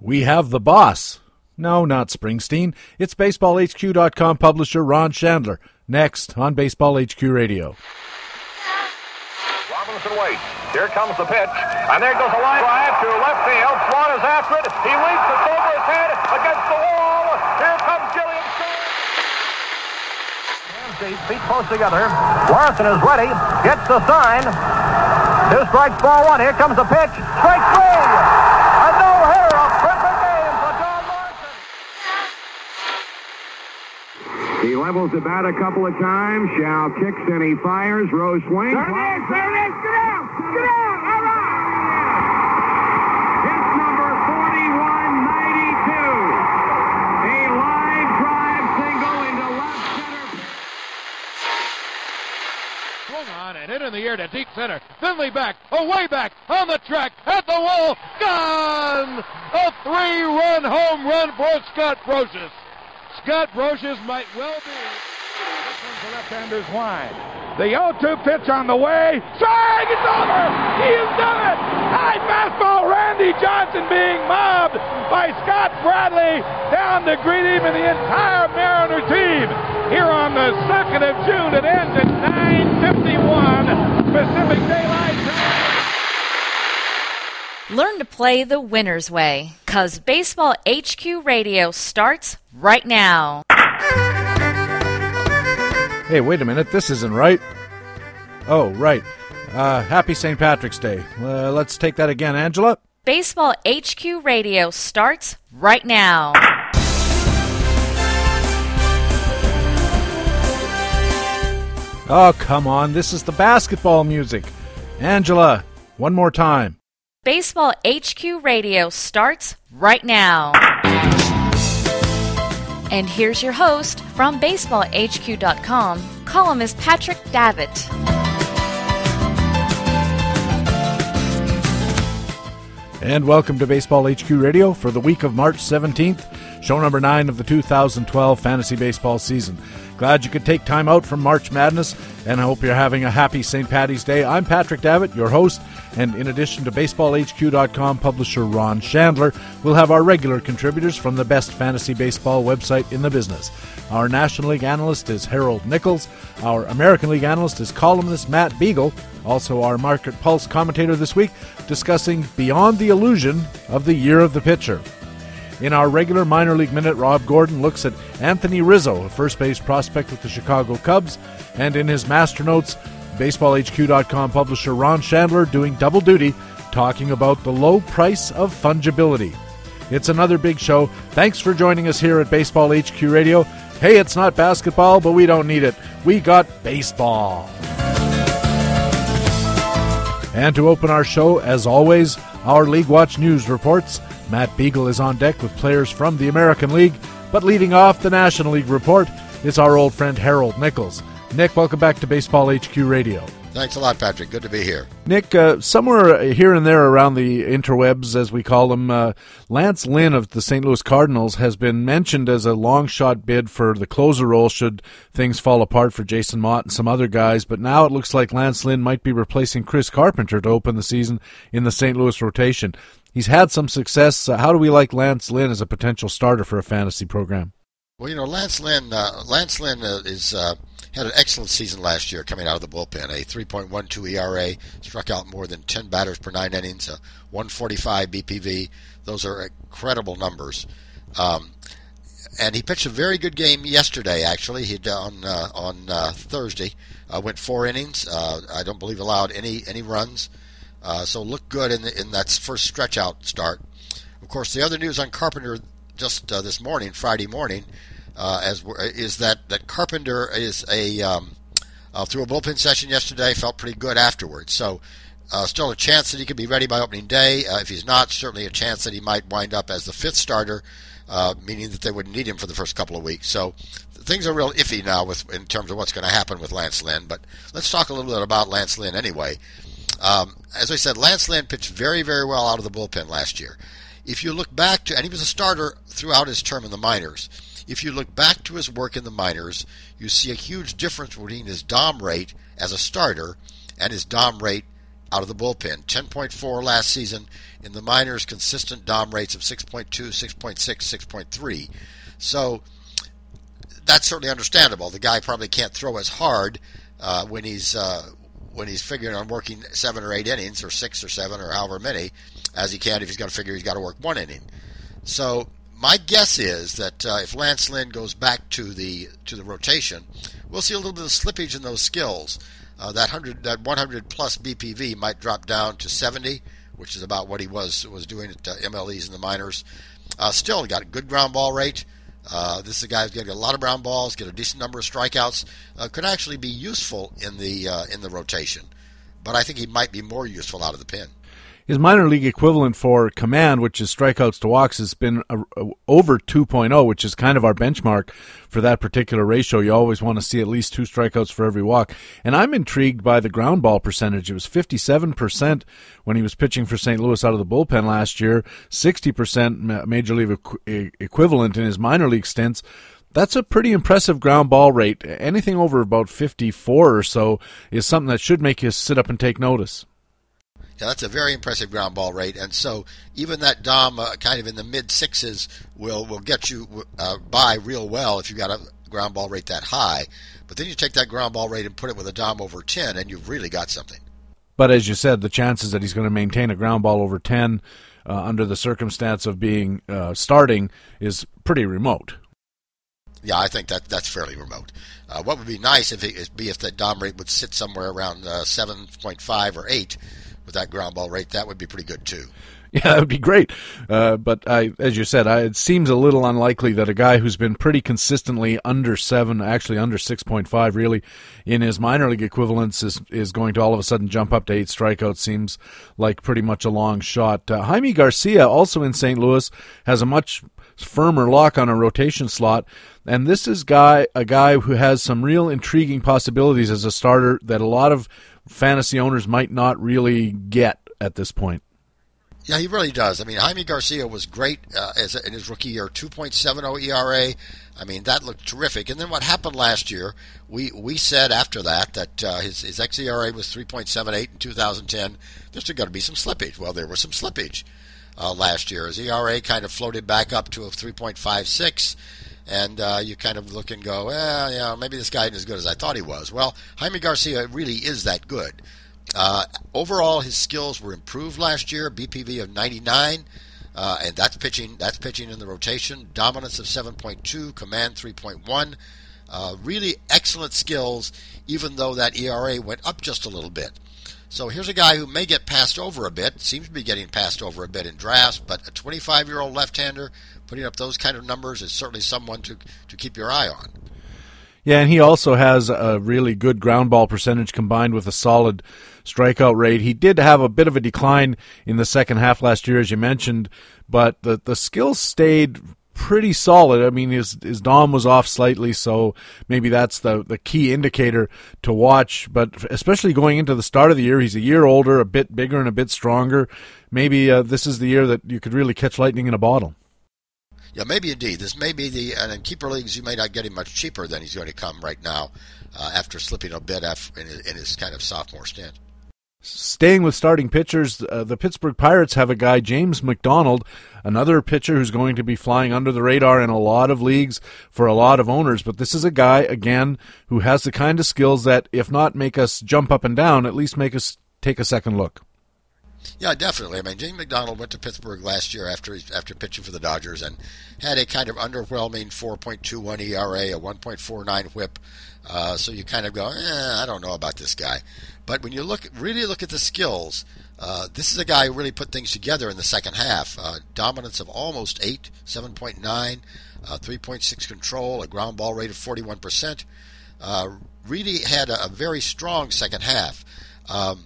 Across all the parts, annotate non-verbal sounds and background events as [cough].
We have the boss. No, not Springsteen. It's BaseballHQ.com publisher Ron Shandler. Next on Baseball HQ Radio. Robinson waits. Here comes the pitch. And there goes a line drive to left field. Swan is after it. He leaps. It's over his head against the wall. Here comes Gilliam Hands feet close together. Larsen is ready. Gets the sign. Two strikes, ball one. Here comes the pitch. Strike three. A no-hitter. A perfect game for Don Larsen. He levels the bat a couple of times. Show kicks and he fires. Rose swings. There it is, there it is, get out, get out, all right. Hit number 4192. A line drive single into left center. Swung on and hit in the air to deep center. Finley back, away back, on the track, at the wall, gone! A three-run home run for Scott Brosius. Scott Brosius might well be. This one's the left-hander's line. The 0-2 pitch on the way. Swing! It's over! He has done it! High fastball. Randy Johnson being mobbed by Scott Bradley down to greet him and the entire Mariner team. Here on the 2nd of June, it ends at 9:51 Pacific Daylight Time. Learn to play the winner's way, cause Baseball HQ Radio starts right now. Hey, wait a minute. This isn't right. Oh, right. Uh, happy St. Patrick's Day. Uh, let's take that again, Angela. Baseball HQ Radio starts right now. Oh, come on. This is the basketball music. Angela, one more time. Baseball HQ Radio starts right now. And here's your host from BaseballHQ.com, columnist Patrick Davitt. And welcome to Baseball HQ Radio for the week of March 17th, show number 9 of the 2012 fantasy baseball season. Glad you could take time out from March Madness, and I hope you're having a happy St. Patty's Day. I'm Patrick Davitt, your host, and in addition to BaseballHQ.com publisher Ron Shandler, we'll have our regular contributors from the best fantasy baseball website in the business. Our National League analyst is Harold Nichols. Our American League analyst is columnist Matt Beagle. Also, our Market Pulse commentator this week discussing Beyond the Illusion of the Year of the Pitcher. In our regular minor league minute, Rob Gordon looks at Anthony Rizzo, a first base prospect with the Chicago Cubs, and in his master notes, BaseballHQ.com publisher Ron Shandler doing double duty, talking about the low price of fungibility. It's another big show. Thanks for joining us here at Baseball HQ Radio. Hey, it's not basketball, but we don't need it. We got baseball. And to open our show, as always, our League Watch News reports. Matt Beagle is on deck with players from the American League, but leading off the National League report is our old friend Harold Nichols. Nick, welcome back to Baseball HQ Radio. Thanks a lot, Patrick. Good to be here. Nick, uh, somewhere here and there around the interwebs, as we call them, uh, Lance Lynn of the St. Louis Cardinals has been mentioned as a long shot bid for the closer role should things fall apart for Jason Motte and some other guys. But now it looks like Lance Lynn might be replacing Chris Carpenter to open the season in the St. Louis rotation. He's had some success. Uh, how do we like Lance Lynn as a potential starter for a fantasy program? Well, you know, Lance Lynn, uh, Lance Lynn uh, is uh, had an excellent season last year coming out of the bullpen. A 3.12 ERA, struck out more than 10 batters per nine innings, a 145 BPV. Those are incredible numbers. Um, and he pitched a very good game yesterday. Actually, he on uh, on uh, Thursday uh, went four innings. Uh, I don't believe allowed any any runs. Uh, so looked good in the, in that first stretch out start. Of course, the other news on Carpenter just uh, this morning, Friday morning, uh, as is that that Carpenter is a um, uh, through a bullpen session yesterday. Felt pretty good afterwards. So. Uh, still a chance that he could be ready by opening day. Uh, if he's not, certainly a chance that he might wind up as the fifth starter, uh, meaning that they wouldn't need him for the first couple of weeks. So things are real iffy now with in terms of what's going to happen with Lance Lynn. But let's talk a little bit about Lance Lynn anyway. Um, as I said, Lance Lynn pitched very, very well out of the bullpen last year. If you look back to, and he was a starter throughout his term in the minors. If you look back to his work in the minors, you see a huge difference between his DOM rate as a starter and his DOM rate out of the bullpen. 10.4 last season. In the minors, consistent dom rates of 6.2, 6.6, 6.3. So that's certainly understandable. The guy probably can't throw as hard uh, when he's uh, when he's figuring on working seven or eight innings, or six or seven, or however many, as he can if he's got to figure he's got to work one inning. So my guess is that uh, if Lance Lynn goes back to the to the rotation, we'll see a little bit of slippage in those skills. Uh, that hundred that 100 plus BPV might drop down to 70, which is about what he was was doing at uh, MLEs in the minors. Uh, still got a good ground ball rate. Uh, this is a guy who's getting a lot of ground balls, get a decent number of strikeouts. Uh, could actually be useful in the uh, in the rotation, but I think he might be more useful out of the pen. His minor league equivalent for command, which is strikeouts to walks, has been a, a, over 2.0, which is kind of our benchmark for that particular ratio. You always want to see at least two strikeouts for every walk. And I'm intrigued by the ground ball percentage. It was 57% when he was pitching for St. Louis out of the bullpen last year, 60% major league equ- equivalent in his minor league stints that's a pretty impressive ground ball rate. Anything over about 54 or so is something that should make you sit up and take notice. Yeah, that's a very impressive ground ball rate, and so even that Dom uh, kind of in the mid sixes will will get you uh, by real well if you got a ground ball rate that high. But then you take that ground ball rate and put it with a Dom over ten, and you've really got something. But as you said, the chances that he's going to maintain a ground ball over ten uh, under the circumstance of being uh, starting is pretty remote. Yeah, I think that that's fairly remote. Uh, what would be nice if it be if the Dom rate would sit somewhere around uh, seven point five or eight with that ground ball rate, that would be pretty good too. Yeah, that would be great. Uh, but I, as you said, I, it seems a little unlikely that a guy who's been pretty consistently under seven, actually under six point five, really, in his minor league equivalents, is is going to all of a sudden jump up to eight strikeouts. Seems like pretty much a long shot. Uh, Jaime Garcia, also in St. Louis, has a much firmer lock on a rotation slot. And this is guy a guy who has some real intriguing possibilities as a starter that a lot of fantasy owners might not really get at this point. Yeah, he really does. I mean, Jaime Garcia was great uh, as in his rookie year, 2.70 ERA. I mean, that looked terrific. And then what happened last year? We we said after that that uh, his his xERA was 3.78 in 2010. There's going to be some slippage. Well, there was some slippage uh, last year. His ERA kind of floated back up to a 3.56 and uh, you kind of look and go, well, yeah, maybe this guy isn't as good as I thought he was. Well, Jaime Garcia really is that good. Uh, overall, his skills were improved last year. BPV of 99, uh, and that's pitching. That's pitching in the rotation. Dominance of 7.2, command 3.1. Uh, really excellent skills, even though that ERA went up just a little bit. So here's a guy who may get passed over a bit, seems to be getting passed over a bit in drafts, but a 25 year old left hander putting up those kind of numbers is certainly someone to, to keep your eye on. Yeah, and he also has a really good ground ball percentage combined with a solid strikeout rate. He did have a bit of a decline in the second half last year, as you mentioned, but the, the skills stayed pretty solid. I mean, his his dom was off slightly, so maybe that's the the key indicator to watch. But especially going into the start of the year, he's a year older, a bit bigger, and a bit stronger. Maybe uh, this is the year that you could really catch lightning in a bottle. Yeah, maybe indeed. This may be the and in keeper leagues you may not get him much cheaper than he's going to come right now uh, after slipping a bit in his, in his kind of sophomore stint. Staying with starting pitchers, uh, the Pittsburgh Pirates have a guy, James McDonald, another pitcher who's going to be flying under the radar in a lot of leagues for a lot of owners. But this is a guy, again, who has the kind of skills that, if not make us jump up and down, at least make us take a second look. Yeah, definitely. I mean, James McDonald went to Pittsburgh last year after after pitching for the Dodgers and had a kind of underwhelming 4.21 ERA, a 1.49 WHIP. Uh, so you kind of go, eh, I don't know about this guy. But when you look, really look at the skills, uh, this is a guy who really put things together in the second half. Uh, dominance of almost eight, 7.9, uh, 3.6 control, a ground ball rate of 41%. Uh, really had a, a, very strong second half. Um,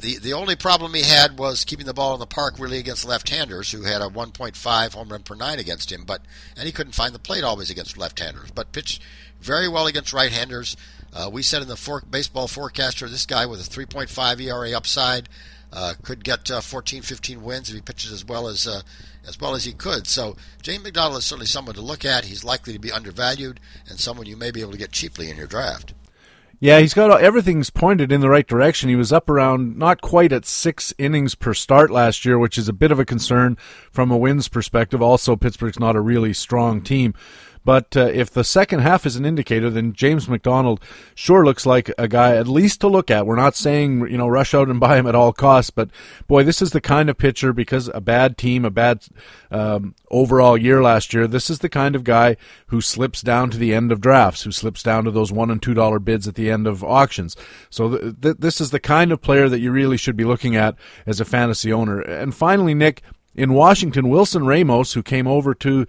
the the only problem he had was keeping the ball in the park really against left-handers who had a 1.5 home run per nine against him, but and he couldn't find the plate always against left-handers, but pitched very well against right-handers. Uh, we said in the for, baseball forecaster, this guy with a 3.5 ERA upside uh, could get uh, 14, 15 wins if he pitches as well as uh, as well as he could. So James McDonald is certainly someone to look at. He's likely to be undervalued and someone you may be able to get cheaply in your draft. Yeah, he's got uh, everything's pointed in the right direction. He was up around not quite at six innings per start last year, which is a bit of a concern from a wins perspective. Also, Pittsburgh's not a really strong team. But uh, if the second half is an indicator, then James McDonald sure looks like a guy at least to look at. We're not saying you know rush out and buy him at all costs, but boy, this is the kind of pitcher because a bad team, a bad um, overall year last year. This is the kind of guy who slips down to the end of drafts, who slips down to those one and two dollar bids at the end of auctions. So th- th- this is the kind of player that you really should be looking at as a fantasy owner. And finally, Nick. In Washington, Wilson Ramos, who came over to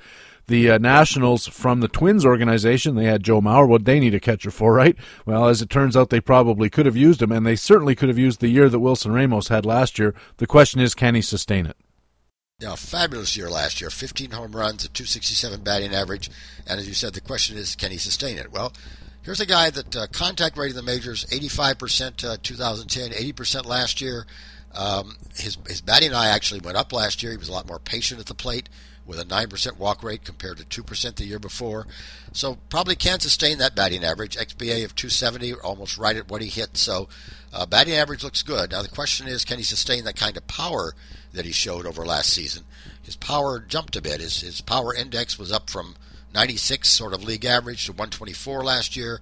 the uh, Nationals from the Twins organization. They had Joe Mauer. What they need a catcher for, right? Well, as it turns out, they probably could have used him, and they certainly could have used the year that Wilson Ramos had last year. The question is, can he sustain it? Yeah, fabulous year last year. 15 home runs, a 267 batting average, and as you said, the question is, can he sustain it? Well, here's a guy that uh, contact rate in the majors 85% uh, 2010, 80% last year. Um, his his batting eye actually went up last year. He was a lot more patient at the plate with a 9% walk rate compared to 2% the year before. So probably can't sustain that batting average. XBA of 270, almost right at what he hit. So uh, batting average looks good. Now the question is, can he sustain that kind of power that he showed over last season? His power jumped a bit. His, his power index was up from 96, sort of league average, to 124 last year.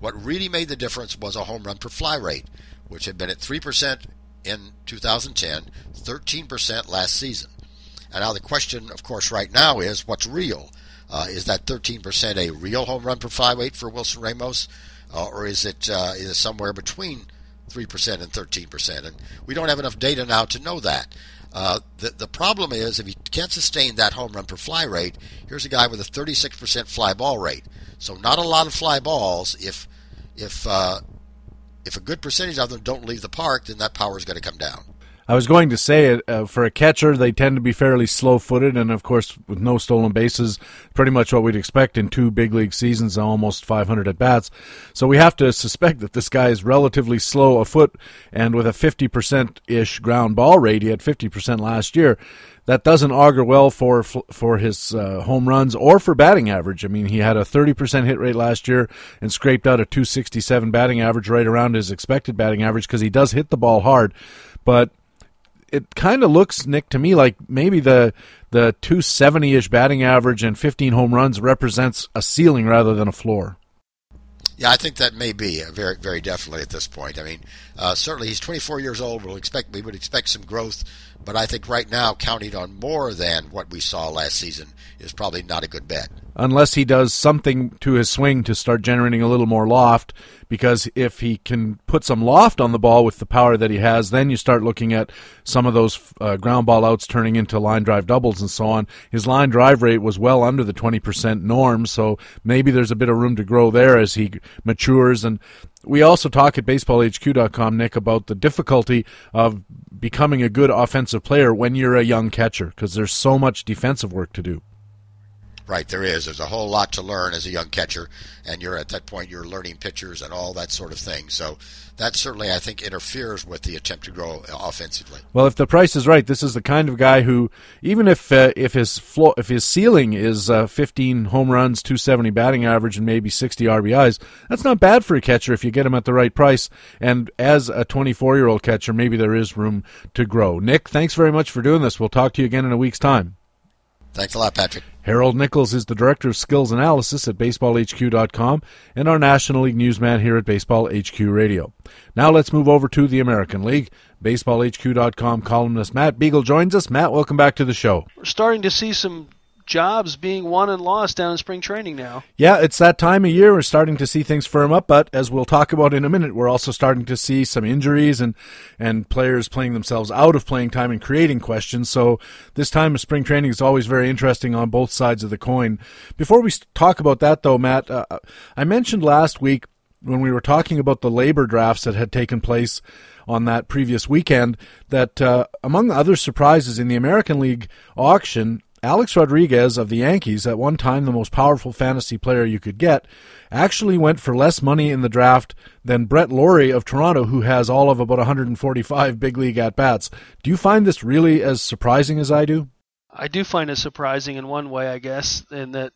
What really made the difference was a home run per fly rate, which had been at 3% in 2010, 13% last season. And now the question, of course, right now is what's real? Uh, is that 13% a real home run per fly rate for Wilson Ramos, uh, or is it uh, is it somewhere between 3% and 13%? And we don't have enough data now to know that. Uh, the, the problem is if he can't sustain that home run per fly rate, here's a guy with a 36% fly ball rate. So not a lot of fly balls. If if uh, if a good percentage of them don't leave the park, then that power is going to come down. I was going to say it uh, for a catcher, they tend to be fairly slow-footed, and of course, with no stolen bases, pretty much what we'd expect in two big league seasons, almost 500 at bats. So we have to suspect that this guy is relatively slow afoot, and with a 50% ish ground ball rate, he had 50% last year. That doesn't augur well for for his uh, home runs or for batting average. I mean, he had a 30% hit rate last year and scraped out a 267 batting average, right around his expected batting average, because he does hit the ball hard. But it kind of looks, Nick, to me like maybe the the 270 ish batting average and 15 home runs represents a ceiling rather than a floor. Yeah, I think that may be uh, very, very definitely at this point. I mean, uh, certainly he's 24 years old. We'll expect we would expect some growth, but I think right now counting on more than what we saw last season is probably not a good bet. Unless he does something to his swing to start generating a little more loft, because if he can put some loft on the ball with the power that he has, then you start looking at some of those uh, ground ball outs turning into line drive doubles and so on. His line drive rate was well under the 20% norm, so maybe there's a bit of room to grow there as he matures. And we also talk at baseballhq.com, Nick, about the difficulty of becoming a good offensive player when you're a young catcher because there's so much defensive work to do. Right, there is. There's a whole lot to learn as a young catcher, and you're at that point you're learning pitchers and all that sort of thing. So that certainly, I think, interferes with the attempt to grow offensively. Well, if the price is right, this is the kind of guy who, even if uh, if his floor, if his ceiling is uh, 15 home runs, 270 batting average, and maybe 60 RBIs, that's not bad for a catcher if you get him at the right price. And as a 24 year old catcher, maybe there is room to grow. Nick, thanks very much for doing this. We'll talk to you again in a week's time. Thanks a lot, Patrick. Harold Nichols is the Director of Skills Analysis at BaseballHQ.com and our National League newsman here at Baseball HQ Radio. Now let's move over to the American League. BaseballHQ.com columnist Matt Beagle joins us. Matt, welcome back to the show. We're starting to see some jobs being won and lost down in spring training now. Yeah, it's that time of year. We're starting to see things firm up, but as we'll talk about in a minute, we're also starting to see some injuries and and players playing themselves out of playing time and creating questions. So this time of spring training is always very interesting on both sides of the coin. Before we talk about that, though, Matt, uh, I mentioned last week when we were talking about the LABR drafts that had taken place on that previous weekend that uh, among other surprises in the American League auction, Alex Rodriguez of the Yankees, at one time the most powerful fantasy player you could get, actually went for less money in the draft than Brett Lawrie of Toronto, who has all of about 145 big league at bats. Do you find this really as surprising as I do? I do find it surprising in one way, I guess, in that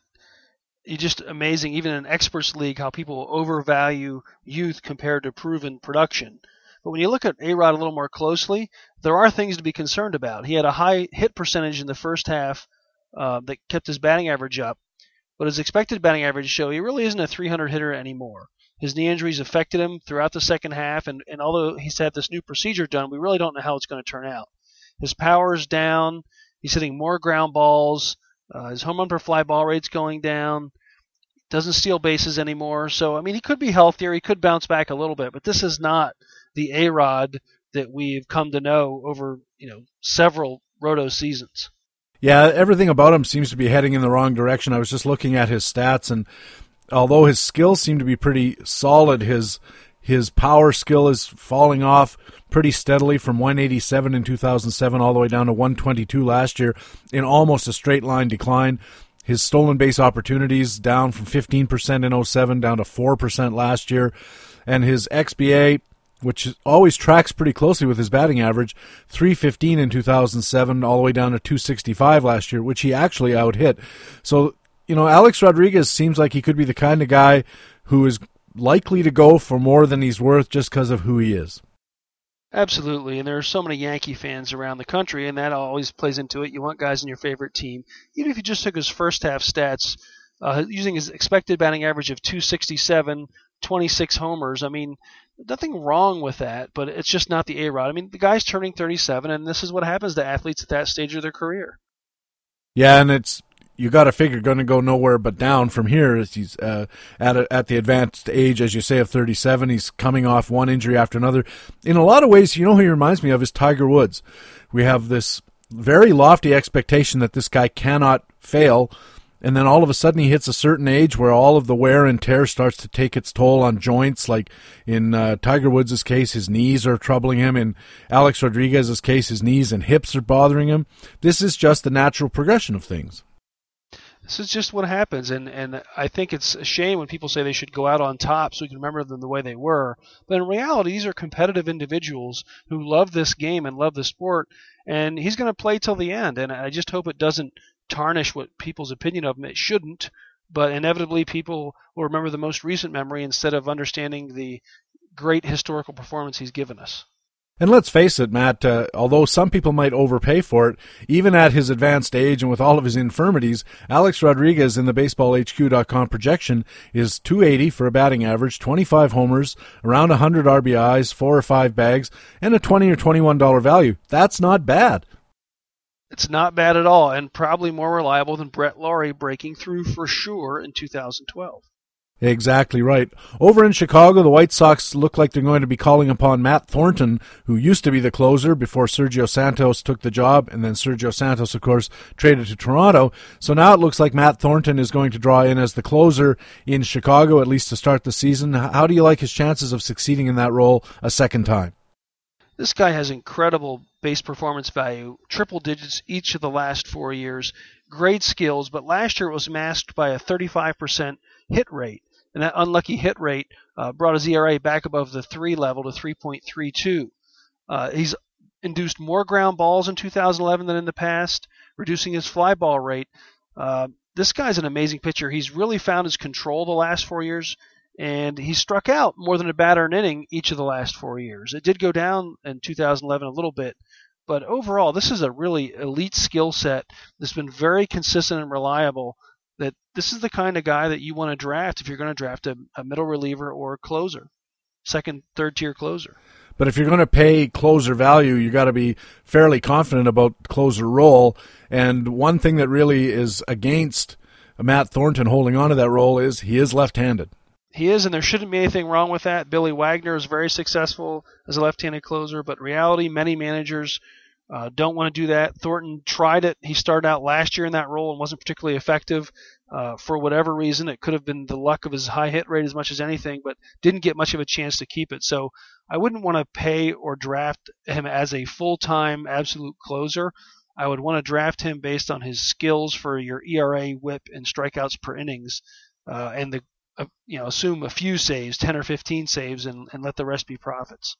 it's just amazing, even in experts league, how people overvalue youth compared to proven production. But when you look at A Rod a little more closely, there are things to be concerned about. He had a high hit percentage in the first half uh, that kept his batting average up, but his expected batting average show he really isn't a 300 hitter anymore. His knee injuries affected him throughout the second half, and, and although he's had this new procedure done, we really don't know how it's going to turn out. His power is down. He's hitting more ground balls. Uh, his home run per fly ball rate's going down. Doesn't steal bases anymore. So I mean, he could be healthier. He could bounce back a little bit, but this is not the A Rod that we've come to know over you know several roto seasons. Yeah, everything about him seems to be heading in the wrong direction. I was just looking at his stats, and although his skills seem to be pretty solid, his his power skill is falling off pretty steadily from 187 in 2007 all the way down to 122 last year in almost a straight line decline. His stolen base opportunities down from 15% in 07 down to 4% last year. And his XBA, which always tracks pretty closely with his batting average, 315 in 2007 all the way down to 265 last year, which he actually out hit. So, you know, Alex Rodriguez seems like he could be the kind of guy who is likely to go for more than he's worth just because of who he is. Absolutely, and there are so many Yankee fans around the country, and that always plays into it. You want guys in your favorite team. Even if you just took his first half stats, uh, using his expected batting average of 267, 26 homers, I mean, nothing wrong with that, but it's just not the A Rod. I mean, the guy's turning 37, and this is what happens to athletes at that stage of their career. Yeah, and it's you got to figure going to go nowhere but down from here. He's uh, at a, at the advanced age, as you say, of 37. He's coming off one injury after another. In a lot of ways, you know who he reminds me of is Tiger Woods. We have this very lofty expectation that this guy cannot fail. And then all of a sudden he hits a certain age where all of the wear and tear starts to take its toll on joints. Like in uh, Tiger Woods' case, his knees are troubling him. In Alex Rodriguez's case, his knees and hips are bothering him. This is just the natural progression of things this is just what happens and and I think it's a shame when people say they should go out on top so we can remember them the way they were but in reality these are competitive individuals who love this game and love the sport and he's going to play till the end and I just hope it doesn't tarnish what people's opinion of him it shouldn't but inevitably people will remember the most recent memory instead of understanding the great historical performance he's given us and let's face it, Matt, uh, although some people might overpay for it, even at his advanced age and with all of his infirmities, Alex Rodriguez in the baseballhq.com projection is 280 for a batting average, 25 homers, around 100 RBIs, 4 or 5 bags, and a 20 or $21 value. That's not bad. It's not bad at all, and probably more reliable than Brett Lawrie breaking through for sure in 2012. Exactly right. Over in Chicago, the White Sox look like they're going to be calling upon Matt Thornton, who used to be the closer before Sergio Santos took the job, and then Sergio Santos, of course, traded to Toronto. So now it looks like Matt Thornton is going to draw in as the closer in Chicago, at least to start the season. How do you like his chances of succeeding in that role a second time? This guy has incredible base performance value, triple digits each of the last four years, great skills, but last year it was masked by a 35% hit rate and that unlucky hit rate uh, brought his ERA back above the three level to 3.32. Uh, he's induced more ground balls in 2011 than in the past, reducing his fly ball rate. Uh, this guy's an amazing pitcher. He's really found his control the last four years, and he struck out more than a batter an inning each of the last four years. It did go down in 2011 a little bit, but overall, this is a really elite skill set that's been very consistent and reliable that this is the kind of guy that you want to draft if you're going to draft a, a middle reliever or a closer, second, third tier closer. But if you're going to pay closer value, you got to be fairly confident about closer role. And one thing that really is against Matt Thornton holding on to that role is he is left-handed. He is, and there shouldn't be anything wrong with that. Billy Wagner is very successful as a left-handed closer, but reality, many managers uh, don't want to do that. Thornton tried it. He started out last year in that role and wasn't particularly effective uh, for whatever reason. It could have been the luck of his high hit rate as much as anything, but didn't get much of a chance to keep it. So I wouldn't want to pay or draft him as a full time absolute closer. I would want to draft him based on his skills for your ERA, WHIP, and strikeouts per innings, uh, and the you know assume a few saves, 10 or 15 saves, and, and let the rest be profits.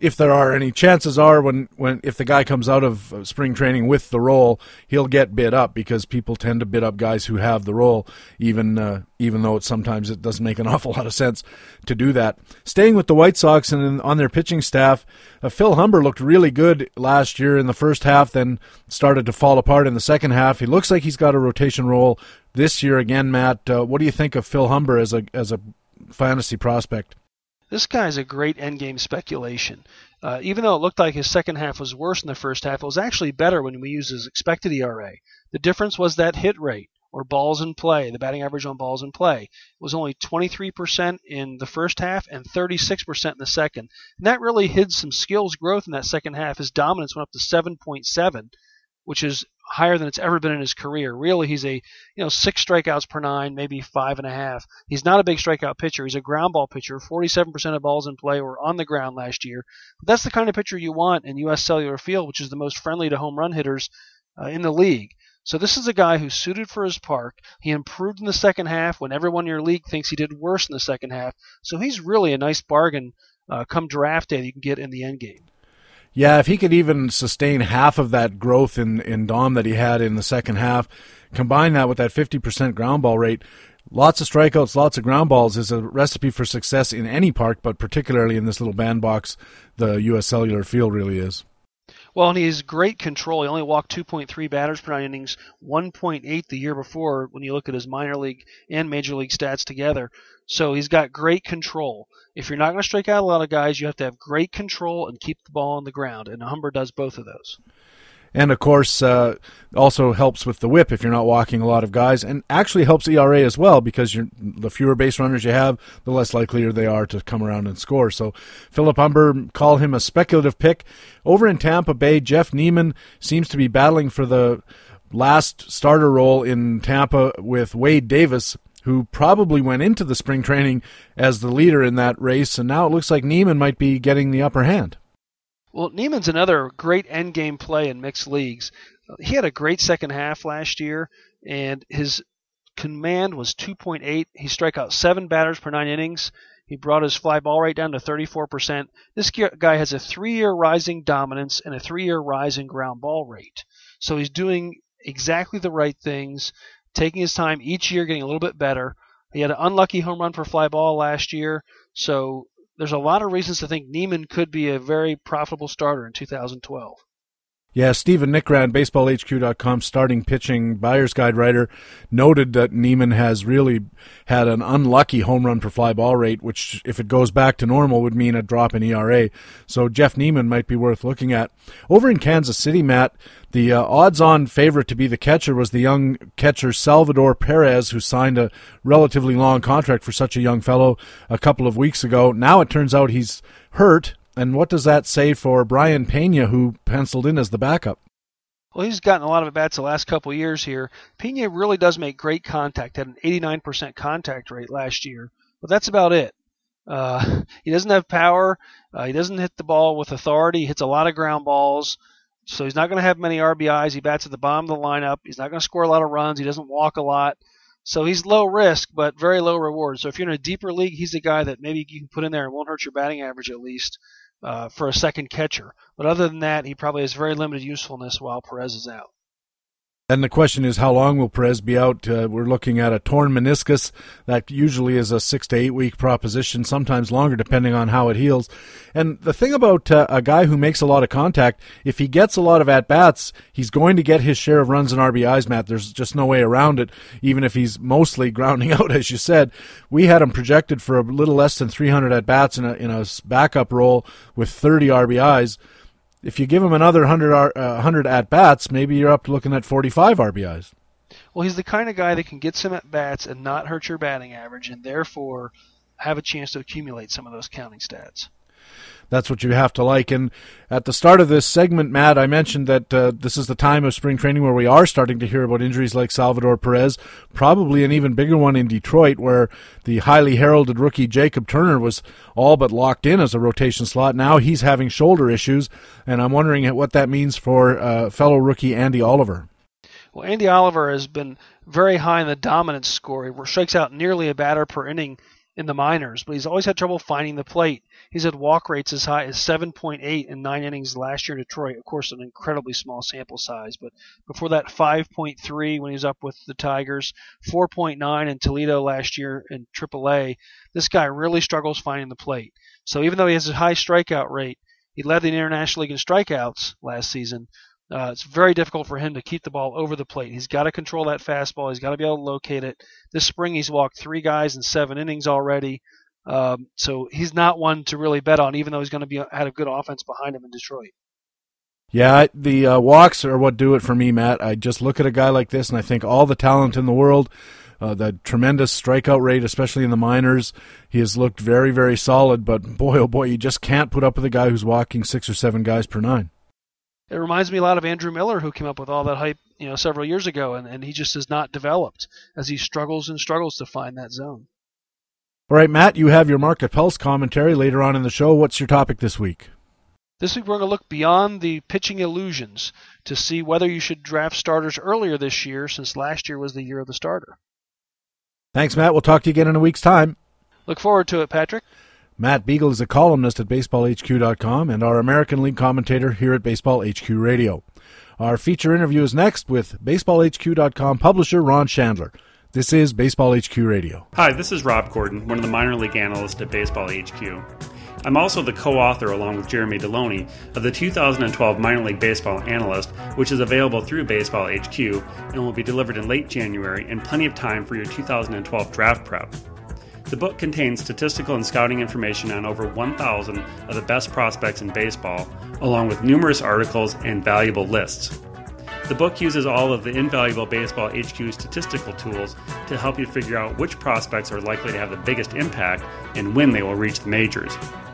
If there are any chances are when, when if the guy comes out of spring training with the role, he'll get bid up because people tend to bid up guys who have the role, even uh, even though it sometimes it doesn't make an [laughs] awful lot of sense to do that. Staying with the White Sox and on their pitching staff, uh, Phil Humber looked really good last year in the first half, then started to fall apart in the second half. He looks like he's got a rotation role this year again. Matt, uh, what do you think of Phil Humber as a as a fantasy prospect? This guy's a great endgame speculation. Uh, even though it looked like his second half was worse than the first half, it was actually better when we used his expected ERA. The difference was that hit rate or balls in play, the batting average on balls in play. It was only 23% in the first half and 36% in the second. And that really hid some skills growth in that second half. His dominance went up to 7.7, which is higher than it's ever been in his career. Really, he's a you know six strikeouts per nine, maybe five and a half. He's not a big strikeout pitcher. He's a ground ball pitcher. 47% of balls in play were on the ground last year. But that's the kind of pitcher you want in U.S. Cellular Field, which is the most friendly to home run hitters uh, in the league. So this is a guy who's suited for his park. He improved in the second half when everyone in your league thinks he did worse in the second half. So he's really a nice bargain uh, come draft day that you can get in the end game. Yeah, if he could even sustain half of that growth in, in Dom that he had in the second half, combine that with that 50% ground ball rate, lots of strikeouts, lots of ground balls is a recipe for success in any park, but particularly in this little bandbox, the U.S. Cellular Field really is. Well, and he has great control. He only walked 2.3 batters per nine innings, 1.8 the year before when you look at his minor league and major league stats together. So he's got great control. If you're not going to strike out a lot of guys, you have to have great control and keep the ball on the ground. And Humber does both of those and of course uh, also helps with the whip if you're not walking a lot of guys, and actually helps ERA as well because the fewer base runners you have, the less likely they are to come around and score. So Philip Humber, call him a speculative pick. Over in Tampa Bay, Jeff Niemann seems to be battling for the last starter role in Tampa with Wade Davis. Who probably went into the spring training as the leader in that race, and now it looks like Niemann might be getting the upper hand. Well, Niemann's another great end game play in mixed leagues. He had a great second half last year, and his command was 2.8. He struck out seven batters per nine innings. He brought his fly ball rate down to 34%. This guy has a three year rising dominance and a three year rising ground ball rate. So he's doing exactly the right things, taking his time each year, getting a little bit better. He had an unlucky home run for fly ball last year, so there's a lot of reasons to think Niemann could be a very profitable starter in 2012. Yeah, Stephen Nickrand, BaseballHQ.com, starting pitching buyer's guide writer, noted that Niemann has really had an unlucky home run per fly ball rate, which, if it goes back to normal, would mean a drop in ERA. So Jeff Niemann might be worth looking at. Over in Kansas City, Matt, the uh, odds-on favorite to be the catcher was the young catcher Salvador Perez, who signed a relatively long contract for such a young fellow a couple of weeks ago. Now it turns out he's hurt and what does that say for Brayan Pena, who penciled in as the backup? Well, he's gotten a lot of at bats the last couple years here. Pena really does make great contact, had an 89% contact rate last year, but that's about it. Uh, [laughs] he doesn't have power. Uh, he doesn't hit the ball with authority. He hits a lot of ground balls. So he's not going to have many RBIs. He bats at the bottom of the lineup. He's not going to score a lot of runs. He doesn't walk a lot. So he's low risk, but very low reward. So if you're in a deeper league, he's a guy that maybe you can put in there and won't hurt your batting average at least uh, for a second catcher. But other than that, he probably has very limited usefulness while Perez is out. And the question is, how long will Perez be out? Uh, we're looking at a torn meniscus. That usually is a six to eight week proposition, sometimes longer, depending on how it heals. And the thing about uh, a guy who makes a lot of contact, if he gets a lot of at bats, he's going to get his share of runs and RBIs, Matt. There's just no way around it, even if he's mostly [laughs] grounding out, as you said. We had him projected for a little less than 300 at bats in a, in a backup role with 30 RBIs if you give him another 100, uh, 100 at bats, maybe you're up to looking at 45 RBIs. Well, he's the kind of guy that can get some at bats and not hurt your batting average, and therefore have a chance to accumulate some of those counting stats that's what you have to like. And at the start of this segment, Matt, I mentioned that uh, this is the time of spring training where we are starting to hear about injuries like Salvador Perez, probably an even bigger one in Detroit, where the highly heralded rookie Jacob Turner was all but locked in as a rotation slot. Now he's having shoulder issues, and I'm wondering what that means for uh, fellow rookie Andy Oliver. Well, Andy Oliver has been very high in the dominance score. He strikes out nearly a batter per inning in the minors, but he's always had trouble finding the plate. He's had walk rates as high as 7.8 in nine innings last year in Detroit. Of course, an incredibly small sample size, but before that, 5.3 when he was up with the Tigers, 4.9 in Toledo last year in AAA. This guy really struggles finding the plate. So even though he has a high strikeout rate, he led the International League in strikeouts last season. Uh, it's very difficult for him to keep the ball over the plate. He's got to control that fastball. He's got to be able to locate it. This spring, he's walked three guys in seven innings already. Um, so he's not one to really bet on, even though he's going to be had a good offense behind him in Detroit. Yeah, the uh, walks are what do it for me, Matt. I just look at a guy like this and I think all the talent in the world, uh, the tremendous strikeout rate, especially in the minors. He has looked very, very solid, but boy, oh boy, you just can't put up with a guy who's walking six or seven guys per nine. It reminds me a lot of Andrew Miller, who came up with all that hype, you know, several years ago, and, and he just has not developed as he struggles and struggles to find that zone. All right, Matt, you have your Market Pulse commentary later on in the show. What's your topic this week? This week we're going to look beyond the pitching illusions to see whether you should draft starters earlier this year, since last year was the year of the starter. Thanks, Matt. We'll talk to you again in a week's time. Look forward to it, Patrick. Matt Beagle is a columnist at BaseballHQ.com and our American League commentator here at Baseball HQ Radio. Our feature interview is next with BaseballHQ.com publisher Ron Shandler. This is Baseball HQ Radio. Hi, this is Rob Gordon, one of the minor league analysts at Baseball HQ. I'm also the co author, along with Jeremy Deloney, of the 2012 Minor League Baseball Analyst, which is available through Baseball HQ and will be delivered in late January in plenty of time for your 2012 draft prep. The book contains statistical and scouting information on over 1,000 of the best prospects in baseball, along with numerous articles and valuable lists. The book uses all of the invaluable Baseball HQ statistical tools to help you figure out which prospects are likely to have the biggest impact and when they will reach the majors.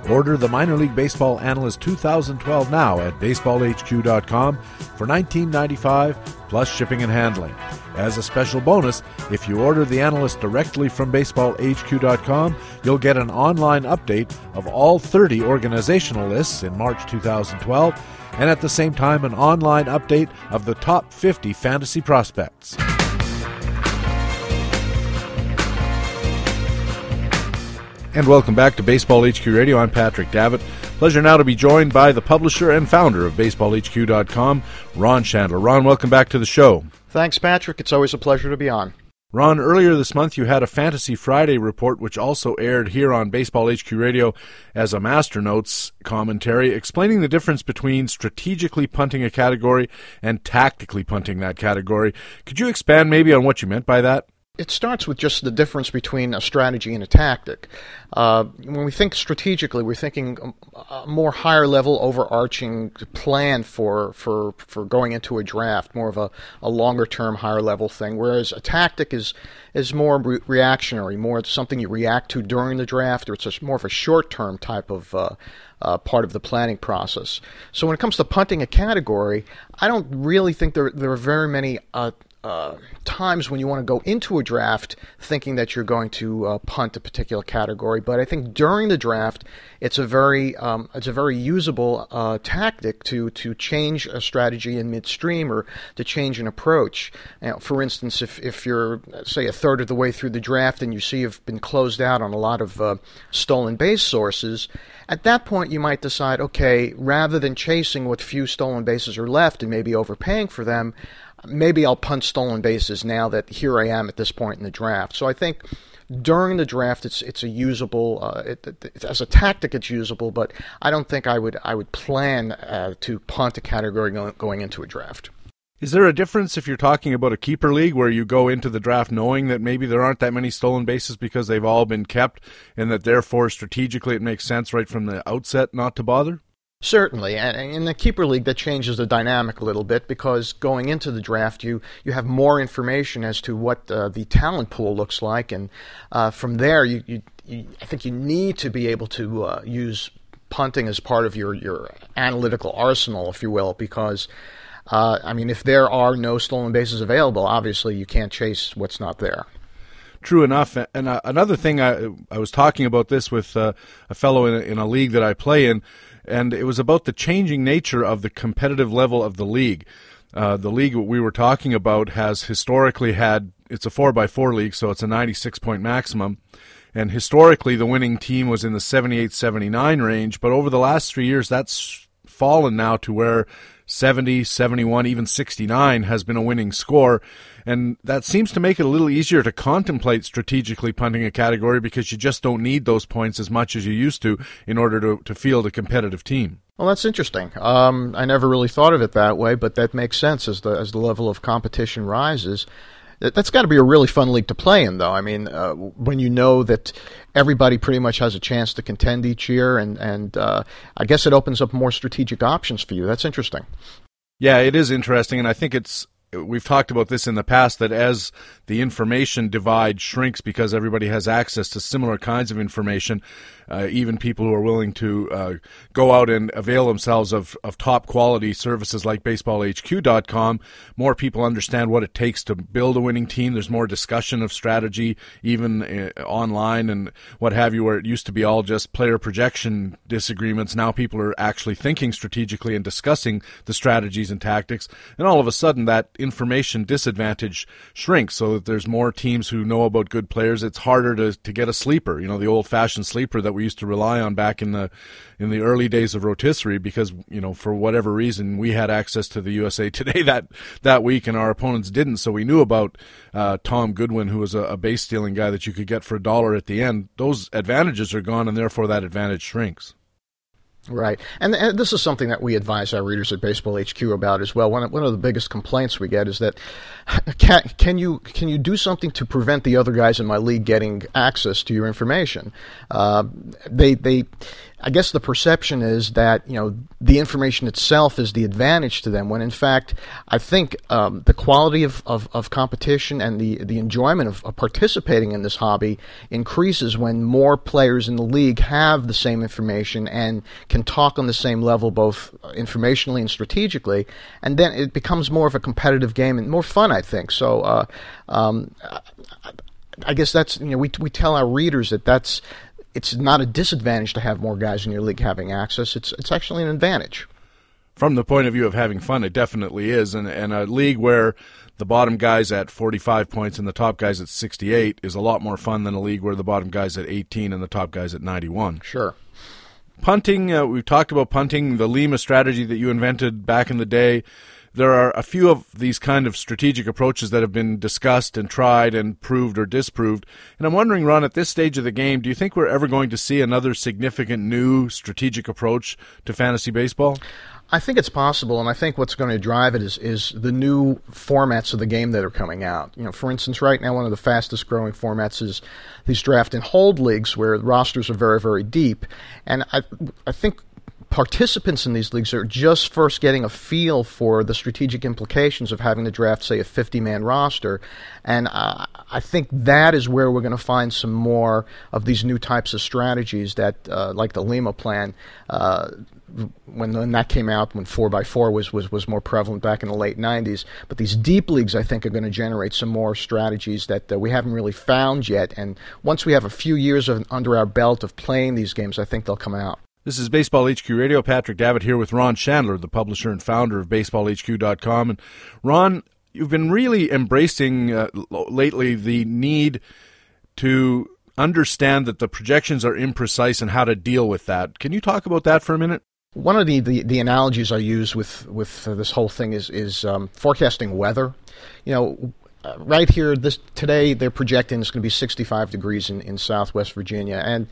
Order the Minor League Baseball Analyst 2012 now at baseballhq.com for $19.95 plus shipping and handling. As a special bonus, if you order the analyst directly from baseballhq.com, you'll get an online update of all 30 organizational lists in March 2012 and at the same time an online update of the top 50 fantasy prospects. And welcome back to Baseball HQ Radio. I'm Patrick Davitt. Pleasure now to be joined by the publisher and founder of BaseballHQ.com, Ron Shandler. Ron, welcome back to the show. Thanks, Patrick. It's always a pleasure to be on. Ron, earlier this month you had a Fantasy Friday report, which also aired here on Baseball HQ Radio as a Master Notes commentary, explaining the difference between strategically punting a category and tactically punting that category. Could you expand maybe on what you meant by that? It starts with just the difference between a strategy and a tactic. Uh, when we think strategically, we're thinking a more higher level, overarching plan for, for, for going into a draft, more of a, a longer term, higher level thing. Whereas a tactic is, is more re- reactionary, more something you react to during the draft, or it's more of a short term type of uh, uh, part of the planning process. So when it comes to punting a category, I don't really think there, there are very many uh, uh, times when you want to go into a draft thinking that you're going to uh, punt a particular category, but I think during the draft, it's a very um, it's a very usable uh, tactic to to change a strategy in midstream or to change an approach. Now, for instance, if if you're say a third of the way through the draft and you see you've been closed out on a lot of uh, stolen base sources, at that point you might decide, okay, rather than chasing what few stolen bases are left and maybe overpaying for them maybe I'll punt stolen bases now that here I am at this point in the draft. So I think during the draft, it's it's a usable uh, it, it, as a tactic. It's usable, but I don't think I would I would plan uh, to punt a category going into a draft. Is there a difference if you're talking about a keeper league where you go into the draft knowing that maybe there aren't that many stolen bases because they've all been kept, and that therefore strategically it makes sense right from the outset not to bother? Certainly, and in the keeper league, that changes the dynamic a little bit because going into the draft, you you have more information as to what uh, the talent pool looks like, and uh, from there, you, you, you, I think you need to be able to uh, use punting as part of your your analytical arsenal, if you will, because. Uh, I mean, if there are no stolen bases available, obviously you can't chase what's not there true enough. And uh, another thing, I I was talking about this with uh, a fellow in a, in a league that I play in, and it was about the changing nature of the competitive level of the league. uh, the league we were talking about has historically had it's a four by four league, so it's a 96 point maximum. And historically, the winning team was in the 78 79 range, but over the last three years, that's fallen now to where 70, 71, even 69 has been a winning score. And that seems to make it a little easier to contemplate strategically punting a category because you just don't need those points as much as you used to in order to, to field a competitive team. Well, that's interesting. Um, I never really thought of it that way, but that makes sense as the as the level of competition rises. That's got to be a really fun league to play in, though. I mean, uh, when you know that everybody pretty much has a chance to contend each year, and and uh, I guess it opens up more strategic options for you. That's interesting. Yeah, it is interesting, and I think it's we've talked about this in the past that as the information divide shrinks because everybody has access to similar kinds of information, uh, even people who are willing to uh, go out and avail themselves of, of top quality services like baseballhq.com, more people understand what it takes to build a winning team. There's more discussion of strategy, even uh, online and what have you, where it used to be all just player projection disagreements. Now people are actually thinking strategically and discussing the strategies and tactics. And all of a sudden, that information disadvantage shrinks so that there's more teams who know about good players. It's harder to, to get a sleeper, you know, the old fashioned sleeper that we used to rely on back in the in the early days of rotisserie because you know for whatever reason we had access to the USA [laughs] Today that that week and our opponents didn't, so we knew about uh, Tom Goodwin, who was a, a base stealing guy that you could get for a dollar at the end. Those advantages are gone, and therefore that advantage shrinks. Right, and, and, this is something that we advise our readers at Baseball HQ about as well. One of, one of the biggest complaints we get is that [laughs] can, can you can you do something to prevent the other guys in my league getting access to your information? Uh, they they I guess the perception is that you know the information itself is the advantage to them, when in fact I think um, the quality of, of, of, competition and the the enjoyment of, of, participating in this hobby increases when more players in the league have the same information and can talk on the same level, both informationally and strategically, and then it becomes more of a competitive game and more fun. I think so. Uh, um, I guess that's you know we we tell our readers that that's it's not a disadvantage to have more guys in your league having access. It's it's actually an advantage. From the point of view of having fun, it definitely is. And, and a league where the bottom guys at 45 points and the top guys at 68 is a lot more fun than a league where the bottom guys at 18 and the top guys at 91. Sure. Punting, uh, we've talked about punting, the Lima strategy that you invented back in the day there are a few of these kind of strategic approaches that have been discussed and tried and proved or disproved. And I'm wondering, Ron, at this stage of the game, do you think we're ever going to see another significant new strategic approach to fantasy baseball? I think it's possible, and I think what's going to drive it is is the new formats of the game that are coming out. You know, for instance, right now one of the fastest growing formats is these draft and hold leagues where rosters are very very deep, and I I think participants in these leagues are just first getting a feel for the strategic implications of having to draft, say, a 50 man roster. And uh, I think that is where we're going to find some more of these new types of strategies that, uh, like the Lima plan, uh, when, when that came out, when 4x4 was, was, was more prevalent back in the late 90s. But these deep leagues, I think, are going to generate some more strategies that we haven't really found yet. And once we have a few years of, under our belt of playing these games, I think they'll come out. This is Baseball HQ Radio. Patrick Davitt here with Ron Shandler, the publisher and founder of BaseballHQ.com. And Ron, you've been really embracing uh, lately the need to understand that the projections are imprecise and how to deal with that. Can you talk about that for a minute? One of the, the, the analogies I use with with uh, this whole thing is is um, forecasting weather. You know, uh, right here this today they're projecting it's going to be 65 degrees in, in Southwest Virginia, and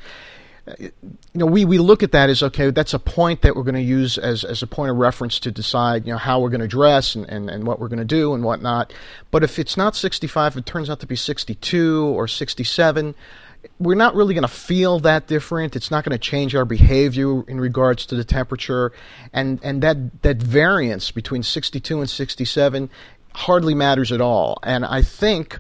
you know, we, we look at that as okay, that's a point that we're going to use as, as a point of reference to decide, you know, how we're going to dress and, and, and what we're going to do and whatnot. But if it's not 65, it turns out to be 62 or 67, we're not really going to feel that different. It's not going to change our behavior in regards to the temperature, and and that that variance between 62 and 67 hardly matters at all. And I think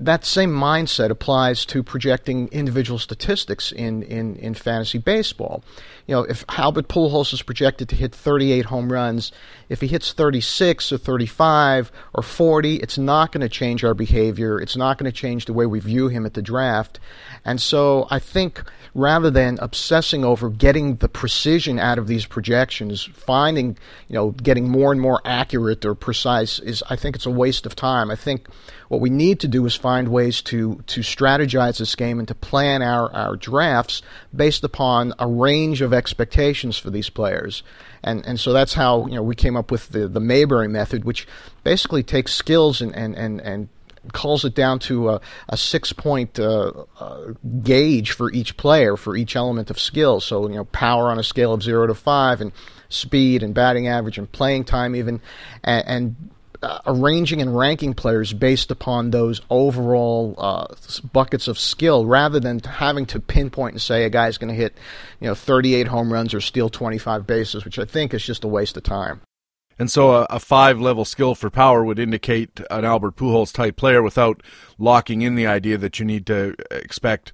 that same mindset applies to projecting individual statistics in, in, in fantasy baseball. You know, if Albert Pujols is projected to hit 38 home runs if he hits 36 or 35 or 40, it's not going to change our behavior. It's not going to change the way we view him at the draft. And so I think rather than obsessing over getting the precision out of these projections, finding, you know, getting more and more accurate or precise is, I think it's a waste of time. I think what we need to do is find ways to, to strategize this game and to plan our, our drafts based upon a range of expectations for these players. And, and so that's how, you know, we came up with the, the Mayberry method, which basically takes skills and, and, and, and calls it down to a, a six point uh, uh, gauge for each player for each element of skill. So you know power on a scale of zero to five, and speed and batting average and playing time even, and, and uh, arranging and ranking players based upon those overall uh, buckets of skill, rather than having to pinpoint and say a guy's going to hit, you know, 38 home runs or steal 25 bases, which I think is just a waste of time. And so a, a, five level skill for power would indicate an Albert Pujols type player without locking in the idea that you need to expect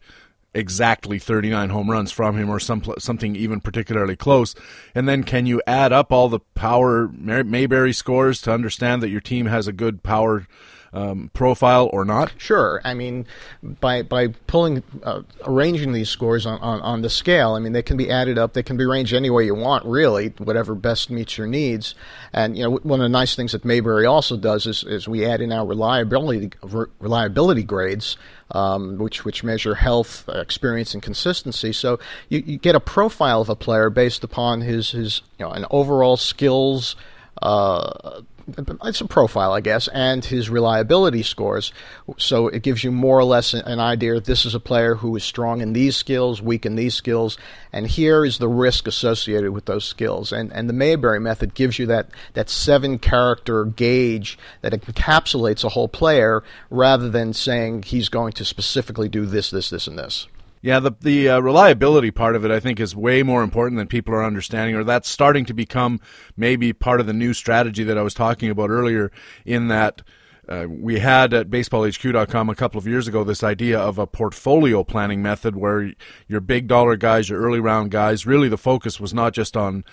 exactly 39 home runs from him or some something even particularly close. And then can you add up all the power Mayberry scores to understand that your team has a good power um, profile or not? Sure. I mean, by by pulling, uh, arranging these scores on, on, on the scale, I mean they can be added up. They can be arranged any way you want, really, whatever best meets your needs. And you know, one of the nice things that Mayberry also does is, is we add in our reliability reliability grades. Um, which which measure health, experience, and consistency. So you, you get a profile of a player based upon his his you know an overall skills, uh, it's a profile, I guess, and his reliability scores. So it gives you more or less an idea. This is a player who is strong in these skills, weak in these skills, and here is the risk associated with those skills. And and the Mayberry method gives you that that seven character gauge that encapsulates a whole player, rather than saying he's going to specifically do this, this, this, and this. Yeah, the the uh, reliability part of it, I think, is way more important than people are understanding, or that's starting to become maybe part of the new strategy that I was talking about earlier. In that uh, we had at BaseballHQ.com a couple of years ago this idea of a portfolio planning method where your big dollar guys, your early round guys, really the focus was not just on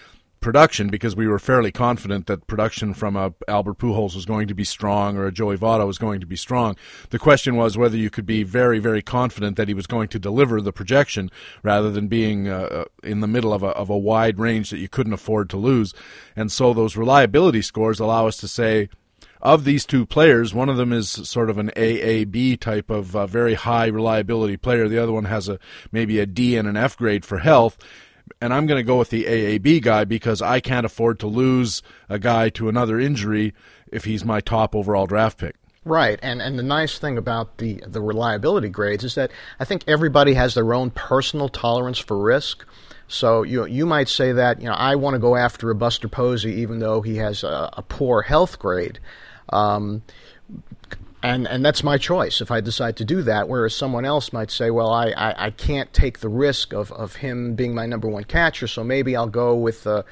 production because we were fairly confident that production from a Albert Pujols was going to be strong or a Joey Votto was going to be strong. The question was whether you could be very, very confident that he was going to deliver the projection rather than being uh, uh, in the middle of a, of a wide range that you couldn't afford to lose. And so those reliability scores allow us to say, of these two players, one of them is sort of an AAB type of uh, very high reliability player. The other one has a maybe a D and an F grade for health and I'm going to go with the AAB guy because I can't afford to lose a guy to another injury if he's my top overall draft pick. Right, and and the nice thing about the the reliability grades is that I think everybody has their own personal tolerance for risk. So you you might say that you know I want to go after a Buster Posey even though he has a, a poor health grade. Um, and and that's my choice if I decide to do that. Whereas someone else might say, well, I, I, I can't take the risk of, of him being my number one catcher, so maybe I'll go with uh,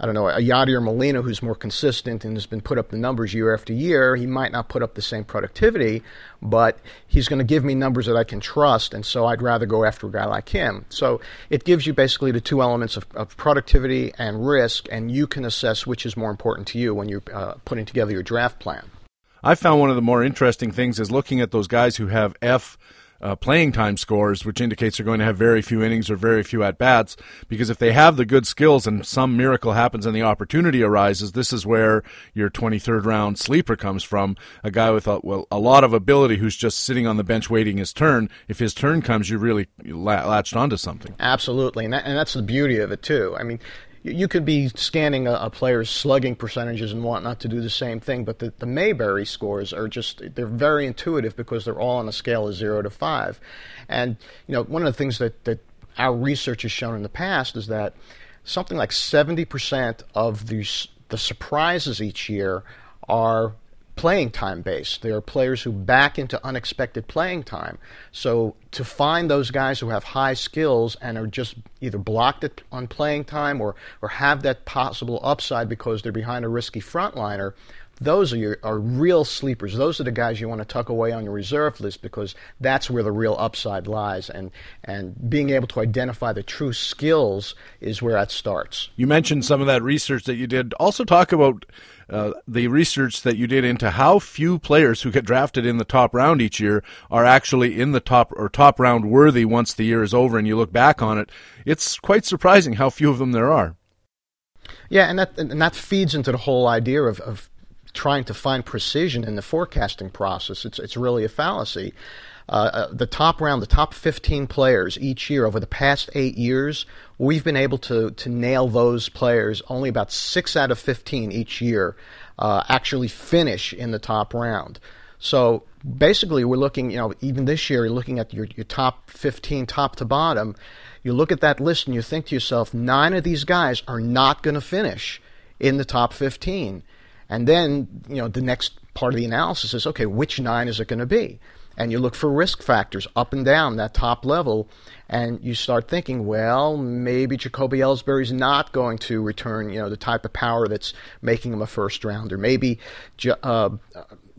I don't know a Yadier Molina who's more consistent and has been put up the numbers year after year. He might not put up the same productivity, but he's going to give me numbers that I can trust, and so I'd rather go after a guy like him. So it gives you basically the two elements of, of productivity and risk, and you can assess which is more important to you when you're uh, putting together your draft plan. I found one of the more interesting things is looking at those guys who have F uh, playing time scores, which indicates they're going to have very few innings or very few at bats. Because if they have the good skills and some miracle happens and the opportunity arises, this is where your 23rd round sleeper comes from. A guy with a, well, a lot of ability who's just sitting on the bench waiting his turn. If his turn comes, you really latched onto something. Absolutely, and, that, and that's the beauty of it too. I mean, you could be scanning a, a, player's slugging percentages and whatnot to do the same thing, but the, the Mayberry scores are just, they're very intuitive because they're all on a scale of zero to five. And, you know, one of the things that, that our research has shown in the past is that something like 70% of the, the surprises each year are playing time based. There are players who back into unexpected playing time. So to find those guys who have high skills and are just either blocked on playing time or, or have that possible upside because they're behind a risky frontliner, those are your are real sleepers. Those are the guys you want to tuck away on your reserve list because that's where the real upside lies. And and being able to identify the true skills is where that starts. You mentioned some of that research that you did. Also, talk about uh, the research that you did into how few players who get drafted in the top round each year are actually in the top or top round worthy once the year is over and you look back on it. It's quite surprising how few of them there are. Yeah, and that and that feeds into the whole idea of, of trying to find precision in the forecasting process. It's it's really a fallacy. Uh, uh, the top round, the top 15 players each year over the past eight years, we've been able to to nail those players. Only about six out of 15 each year uh, actually finish in the top round. So basically, we're looking, you know, even this year, you're looking at your, your top 15, top to bottom. You look at that list and you think to yourself, nine of these guys are not going to finish in the top 15. And then, you know, the next part of the analysis is okay, which nine is it going to be? And you look for risk factors up and down that top level, and you start thinking, well, maybe Jacoby Ellsbury's not going to return, you know, the type of power that's making him a first rounder. Maybe uh,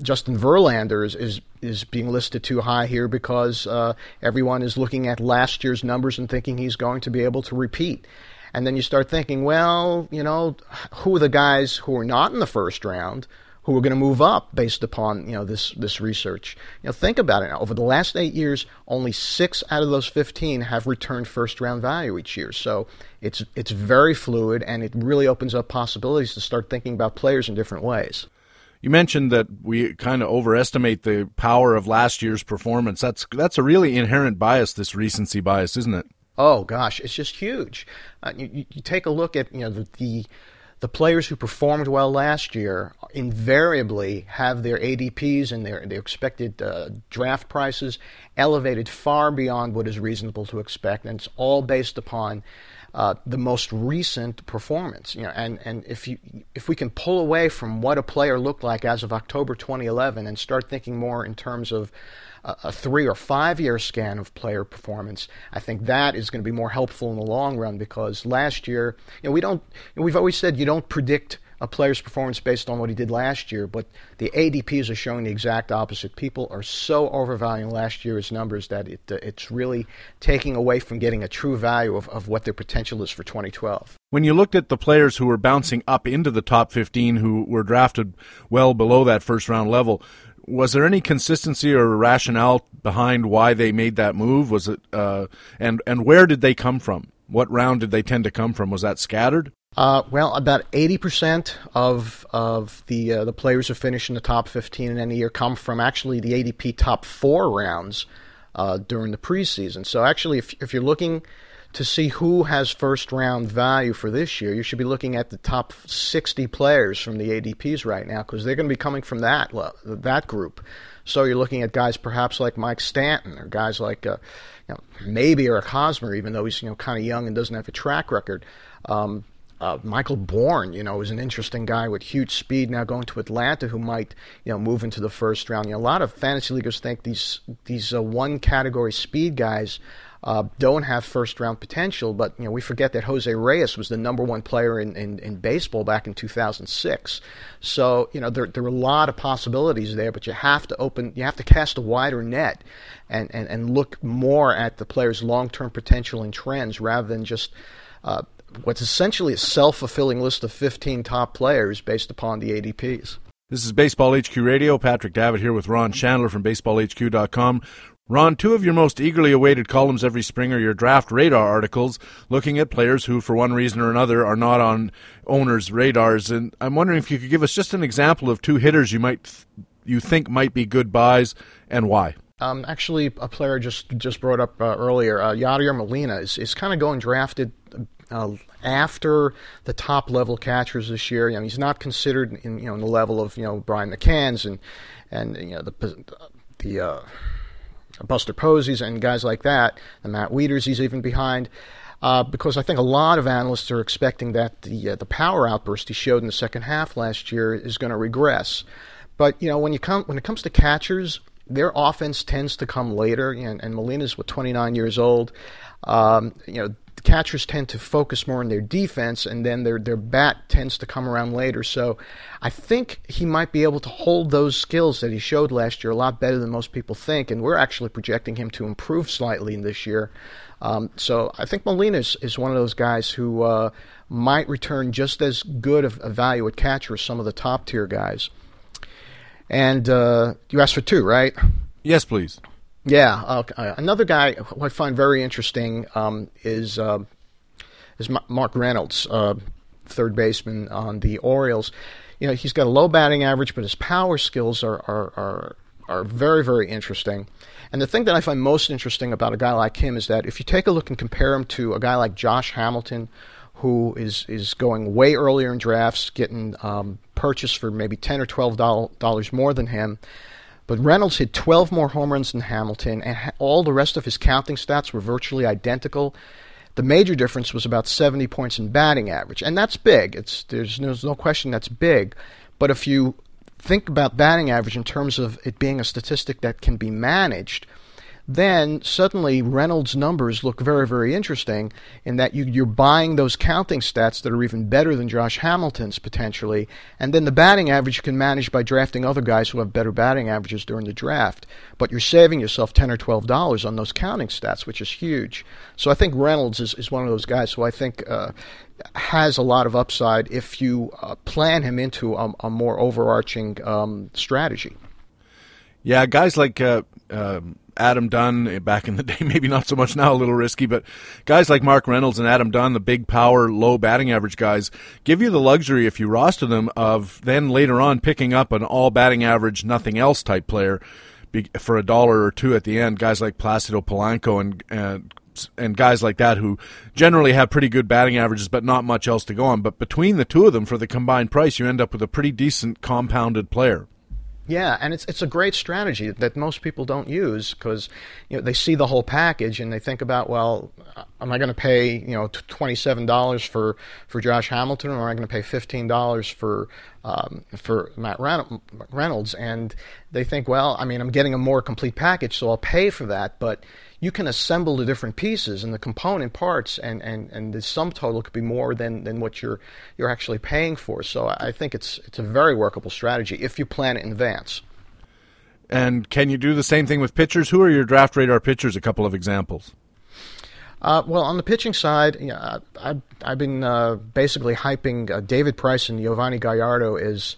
Justin Verlander is, is is being listed too high here because uh, everyone is looking at last year's numbers and thinking he's going to be able to repeat. And then you start thinking, well, you know, who are the guys who are not in the first round who are going to move up based upon you know this this research? You know, think about it. Now. Over the last eight years, only six out of those 15 have returned first round value each year. So it's it's very fluid, and it really opens up possibilities to start thinking about players in different ways. You mentioned that we kind of overestimate the power of last year's performance. That's that's a really inherent bias, this recency bias, isn't it? Oh gosh, it's just huge. Uh, you, you, take a look at you know the, the, the players who performed well last year invariably have their ADPs and their their expected uh, draft prices elevated far beyond what is reasonable to expect, and it's all based upon uh, the most recent performance. You know, and, and if you if we can pull away from what a player looked like as of October 2011 and start thinking more in terms of a, three or five year scan of player performance, I think that is going to be more helpful in the long run because last year, you know, we don't, you know, we've always said you don't predict a player's performance based on what he did last year, but the ADPs are showing the exact opposite. People are so overvaluing last year's numbers that it, uh, it's really taking away from getting a true value of, of what their potential is for 2012. When you looked at the players who were bouncing up into the top 15 who were drafted well below that first round level, was there any consistency or rationale behind why they made that move? Was it uh, and and where did they come from? What round did they tend to come from? Was that scattered? Uh, well, about eighty percent of of the uh, the players who finish in the top fifteen in any year come from actually the ADP top four rounds uh, during the preseason. So actually, if if you're looking to see who has first round value for this year, you should be looking at the top 60 players from the ADPs right now because they're going to be coming from that that group. So you're looking at guys perhaps like Mike Stanton or guys like uh, you know, maybe Eric Hosmer, even though he's you know kind of young and doesn't have a track record. Um, uh, Michael Bourn, you know, is an interesting guy with huge speed now going to Atlanta, who might, you know, move into the first round. You know, a lot of fantasy leaguers think these these uh, one category speed guys uh, don't have first round potential. But you know, we forget that Jose Reyes was the number one player in, in, in baseball back in 2006. So you know, there there are a lot of possibilities there, but you have to open, you have to cast a wider net, and and, and look more at the player's long term potential and trends rather than just. Uh, what's essentially a self fulfilling list of 15 top players based upon the ADPs. This is Baseball HQ Radio. Patrick Davitt here with Ron Shandler from BaseballHQ.com. Ron, two of your most eagerly awaited columns every spring are your draft radar articles looking at players who, for one reason or another, are not on owners' radars. And I'm wondering if you could give us just an example of two hitters you might you think might be good buys and why. Um, actually, a player just just brought up uh, earlier, uh, Yadier Molina is, is kind of going drafted uh, after the top level catchers this year. You know, he's not considered in you know in the level of you know Brian McCann's and and you know the the uh, Buster Poseys and guys like that, the Matt Wieters he's even behind. Uh, because I think a lot of analysts are expecting that the uh, the power outburst he showed in the second half last year is going to regress. But you know when you come when it comes to catchers, their offense tends to come later. And, and Molina's what 29 years old. Um, you know catchers tend to focus more on their defense, and then their their bat tends to come around later. So, I think he might be able to hold those skills that he showed last year a lot better than most people think, and we're actually projecting him to improve slightly in this year. Um, so, I think Molina is, is one of those guys who uh, might return just as good of a value at catcher as some of the top tier guys. And uh, you asked for two, right? Yes, please. Yeah. Uh, another guy who I find very interesting um, is uh, is Mark Reynolds, uh, third baseman on the Orioles. You know, he's got a low batting average, but his power skills are are are, are very very interesting. And the thing that I find most interesting about a guy like him is that if you take a look and compare him to a guy like Josh Hamilton, who is is going way earlier in drafts, getting um, purchased for maybe ten or twelve dollars more than him. But Reynolds hit 12 more home runs than Hamilton, and all the rest of his counting stats were virtually identical. The major difference was about 70 points in batting average, and that's big. It's there's, there's no question that's big. But if you think about batting average in terms of it being a statistic that can be managed, then suddenly Reynolds' numbers look very, very interesting in that you, are buying those counting stats that are even better than Josh Hamilton's potentially, and then the batting average you can manage by drafting other guys who have better batting averages during the draft. But you're saving yourself ten or twelve dollars on those counting stats, which is huge. So I think Reynolds is, is one of those guys who I think uh, has a lot of upside if you uh, plan him into a, a more overarching um, strategy. Yeah, guys like. Uh, um Adam Dunn eh, back in the [laughs] day, maybe not so much now, a little risky, but guys like Mark Reynolds and Adam Dunn, the big power, low batting average guys, give you the luxury if you roster them of then later on picking up an all batting average, nothing else type player for a dollar or two at the end. Guys like Placido Polanco and, and and guys like that who generally have pretty good batting averages but not much else to go on. But between the two of them for the combined price, you end up with a pretty decent compounded player. Yeah, and it's it's a great strategy that most people don't use because you know they see the whole package and they think about well, am I going to pay you know twenty seven dollars for for Josh Hamilton or am I going to pay fifteen dollars for um, for Matt Reynolds? And they think well, I mean I'm getting a more complete package, so I'll pay for that, but you can assemble the different pieces and the component parts, and, and, and the sum total could be more than, than what you're you're actually paying for. So I think it's it's a very workable strategy if you plan it in advance. And can you do the same thing with pitchers? Who are your draft radar pitchers? A couple of examples. Uh, well, on the pitching side, you know, I, have been uh, basically hyping uh, David Price and Yovani Gallardo as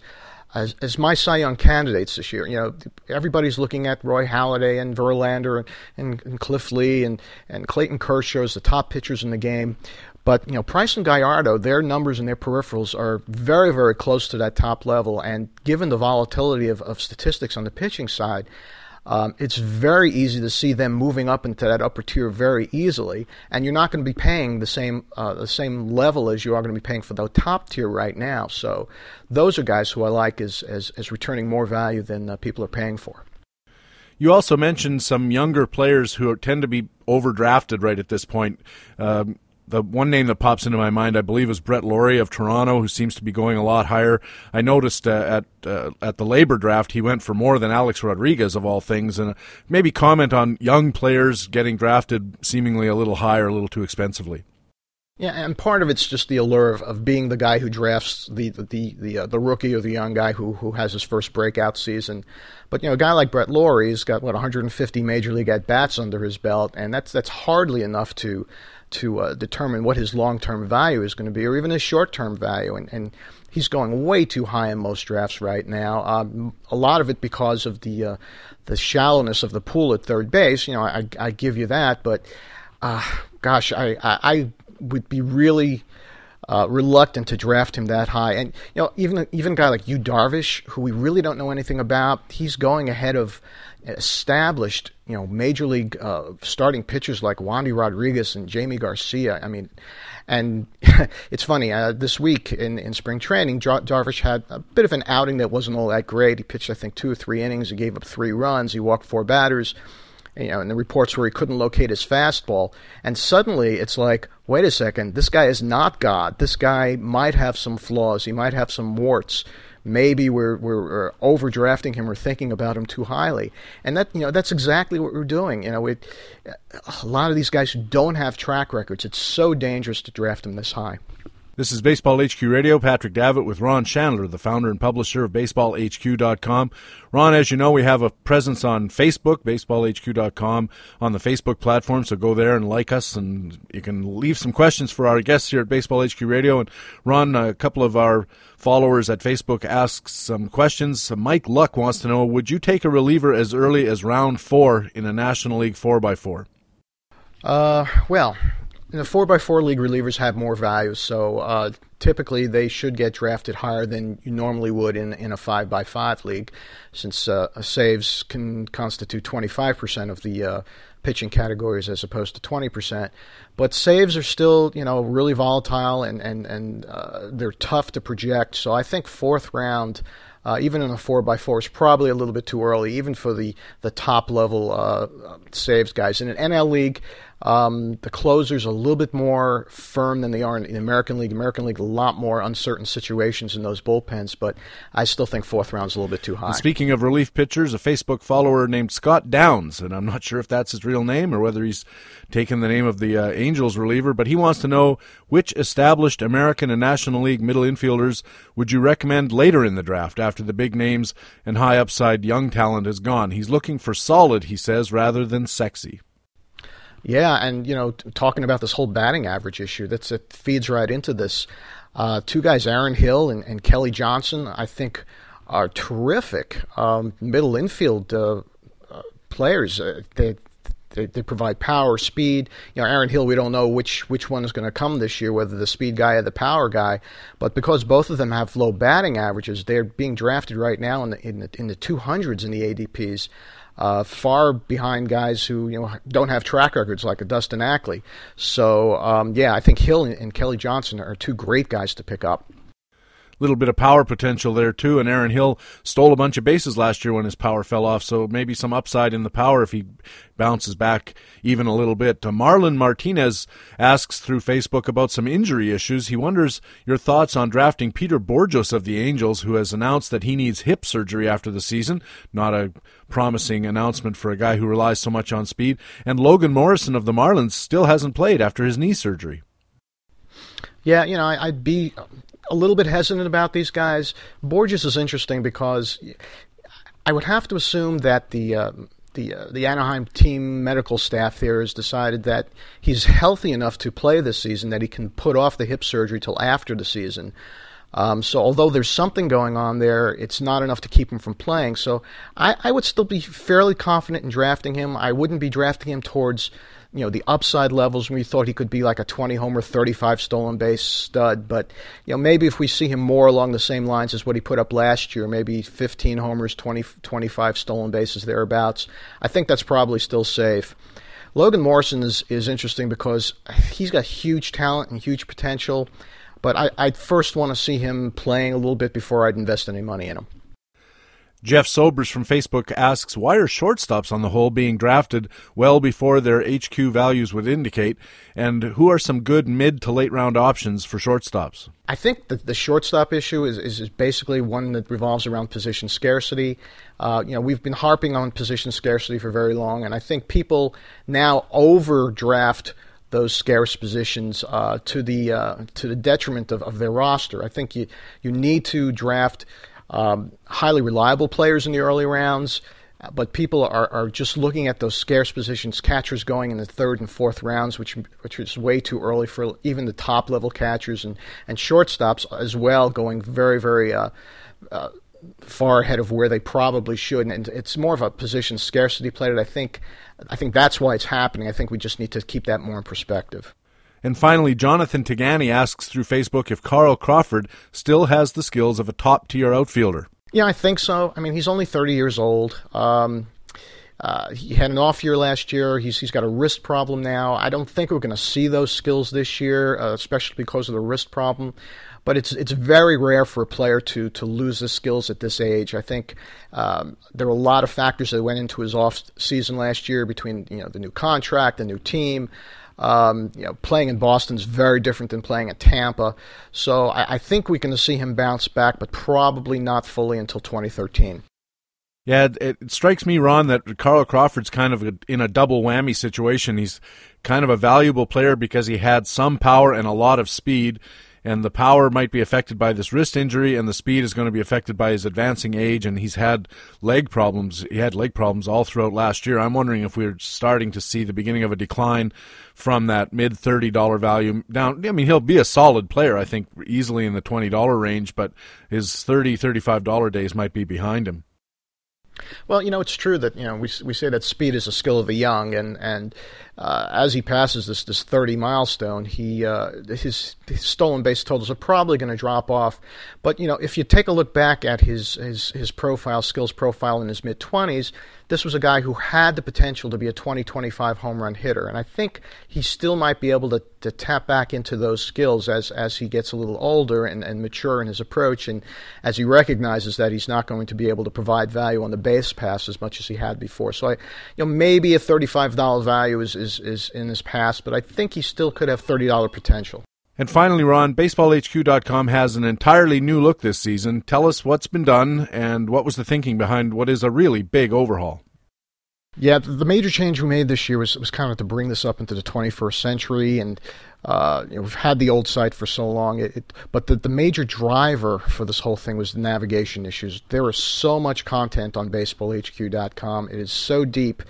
as, as my Cy Young candidates this year. You know, everybody's looking at Roy Halladay and Verlander and, and, Cliff Lee and, and Clayton Kershaw as the top pitchers in the game. But you know, Price and Gallardo, their numbers and their peripherals are very, very close to that top level. And given the volatility of, of statistics on the pitching side, um, it's very easy to see them moving up into that upper tier very easily, and you're not going to be paying the same uh, the same level as you are going to be paying for the top tier right now. So those are guys who I like as as, as returning more value than uh, people are paying for. You also mentioned some younger players who tend to be overdrafted right at this point. Um, the one name that pops into my mind, I believe, is Brett Lawrie of Toronto, who seems to be going a lot higher. I noticed uh, at uh, at the LABR draft he went for more than Alex Rodriguez of all things, and maybe comment on young players getting drafted seemingly a little higher, a little too expensively. Yeah, and part of it's just the allure of, of being the guy who drafts the the the, uh, the rookie or the young guy who who has his first breakout season. But you know, a guy like Brett Lawrie's got what 150 major league at bats under his belt, and that's that's hardly enough to to uh, determine what his long term value is going to be, or even his short term value. And, and, he's going way too high in most drafts right now. Um, a lot of it because of the uh, the shallowness of the pool at third base. You know, I, I give you that, but uh, gosh, I, I, I would be really. Uh, reluctant to draft him that high, and you know, even even a guy like Yu Darvish, who we really don't know anything about, he's going ahead of established, you know, major league uh, starting pitchers like Wandy Rodriguez and Jaime Garcia. I mean, and [laughs] it's funny. Uh, this week in, in spring training, Jar- Darvish had a bit of an outing that wasn't all that great. He pitched, I think, two or three innings. He gave up three runs. He walked four batters. You know, and the reports where he couldn't locate his fastball. And suddenly, it's like, wait a second, this guy is not God. This guy might have some flaws. He might have some warts maybe we're we're uh, overdrafting him or thinking about him too highly. And that you know that's exactly what we're doing. You know, a lot of these guys who don't have track records, it's so dangerous to draft them this high. This is Baseball HQ Radio. Patrick Davitt with Ron Shandler, the founder and publisher of BaseballHQ.com. Ron, as you know, we have a presence on Facebook, BaseballHQ.com, on the Facebook platform. So go there and like us, and you can leave some questions for our guests here at Baseball HQ Radio. And Ron, a couple of our followers at Facebook asked some questions. Mike Luck wants to know: Would you take a reliever as early as round four in a National League four x four? Uh, well, the four x four league relievers have more value, so uh, typically they should get drafted higher than you normally would in in a five x five league, since uh, saves can constitute twenty five percent of the uh, pitching categories as opposed to twenty percent. But saves are still you know really volatile and and and uh, they're tough to project. So I think fourth round. Uh, even in a four by four is probably a little bit too early, even for the the top level uh, saves guys. In an NL league, um, the closers a little bit more firm than they are in the American League. American League, a lot more uncertain situations in those bullpens, but I still think fourth round's a little bit too high. And speaking of relief pitchers, a Facebook follower named Scott Downs, and I'm not sure if that's his real name or whether he's taken the name of the uh, Angels reliever, but he wants to know which established American and National League middle infielders would you recommend later in the draft after the big names and high upside young talent is gone. He's looking for solid, he says, rather than sexy. Yeah, and you know, talking about this whole batting average issue, that's it feeds right into this. Uh, two guys, Aaron Hill and, and, Kelly Johnson, I think, are terrific um, middle infield uh, uh, players. Uh, they, they, they provide power, speed. You know, Aaron Hill, we don't know which which one is going to come this year, whether the speed guy or the power guy. But because both of them have low batting averages, they're being drafted right now in the in the, in the 200s in the ADPs uh, far behind guys who you know don't have track records like a Dustin Ackley. So um, yeah, I think Hill and, and Kelly Johnson are two great guys to pick up little bit of power potential there too. And Aaron Hill stole a bunch of bases last year when his power fell off, so maybe some upside in the power if he bounces back even a little bit. Uh, Marlon Martinez asks through Facebook about some injury issues. He wonders your thoughts on drafting Peter Bourjos of the Angels, who has announced that he needs hip surgery after the season. Not a promising announcement for a guy who relies so much on speed. And Logan Morrison of the Marlins still hasn't played after his knee surgery. Yeah, you know, I'd be a little bit hesitant about these guys. Bourjos is interesting because I would have to assume that the uh, the uh, the Anaheim team medical staff there has decided that he's healthy enough to play this season that he can put off the hip surgery till after the season. Um, so although there's something going on there, it's not enough to keep him from playing. So I, I would still be fairly confident in drafting him. I wouldn't be drafting him towards you know the upside levels when we thought he could be like a 20 homer 35 stolen base stud but you know maybe if we see him more along the same lines as what he put up last year maybe 15 homers 20 25 stolen bases thereabouts i think that's probably still safe. Logan morrison is, is interesting because he's got huge talent and huge potential but I, i'd first want to see him playing a little bit before i'd invest any money in him Jeff Sobers from Facebook asks, why are shortstops on the whole being drafted well before their HQ values would indicate? And who are some good mid to late round options for shortstops? I think that the shortstop issue is, is, is basically one that revolves around position scarcity. Uh, you know, we've been harping on position scarcity for very long, and I think people now overdraft those scarce positions uh, to the uh, to the detriment of, of their roster. I think you you need to draft um, highly reliable players in the early rounds, but people are, are just looking at those scarce positions, catchers going in the third and fourth rounds, which which is way too early for even the top level catchers and, and shortstops as well, going very very uh, uh, far ahead of where they probably should. And it's more of a position scarcity play that I think I think that's why it's happening. I think we just need to keep that more in perspective. And finally, Jonathan Tagani asks through Facebook if Carl Crawford still has the skills of a top tier outfielder. Yeah, I think so. I mean, he's only 30 years old. Um, uh, he had an off year last year. He's, he's got a wrist problem now. I don't think we're going to see those skills this year, uh, especially because of the wrist problem. But it's it's very rare for a player to to lose the skills at this age. I think um, there were a lot of factors that went into his off season last year between you know the new contract, the new team, Um, you know, playing in Boston is very different than playing at Tampa. So I, I think we can see him bounce back, but probably not fully until 2013. Yeah, it, it, strikes me, Ron, that Carl Crawford's kind of a, in a double whammy situation. He's kind of a valuable player because he had some power and a lot of speed, and the power might be affected by this wrist injury, and the speed is going to be affected by his advancing age, and he's had leg problems. He had leg problems all throughout last year. I'm wondering if we're starting to see the beginning of a decline from that mid thirty dollar value down. I mean, he'll be a solid player, I think, easily in the twenty dollar range, but his $30, $35 days might be behind him. Well, you know, it's true that you know we we say that speed is a skill of the young, and and uh, as he passes this this 30 milestone, he uh, his, his, stolen base totals are probably going to drop off. But you know, if you take a look back at his his his profile, skills profile in his mid 20s, this was a guy who had the potential to be a 20 25 home run hitter, and I think he still might be able to, to tap back into those skills as as he gets a little older and, and mature in his approach, and as he recognizes that he's not going to be able to provide value on the base pass as much as he had before. So I, you know, maybe a $35 value is, is, is in his past, but I think he still could have $30 potential. And finally, Ron, BaseballHQ.com has an entirely new look this season. Tell us what's been done and what was the thinking behind what is a really big overhaul. Yeah, the major change we made this year was, was kind of to bring this up into the 21st century, and uh, you know, we've had the old site for so long. It, it, but the, the major driver for this whole thing was the navigation issues. There is so much content on BaseballHQ.com. It is so deep.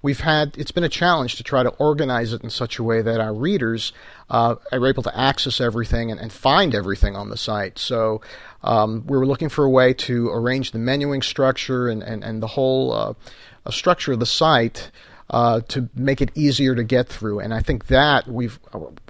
We've had it's been a challenge to try to organize it in such a way that our readers uh, are able to access everything and, and find everything on the site. So um, we were looking for a way to arrange the menuing structure and, and, and the whole uh, structure of the site uh, to make it easier to get through. And I think that we've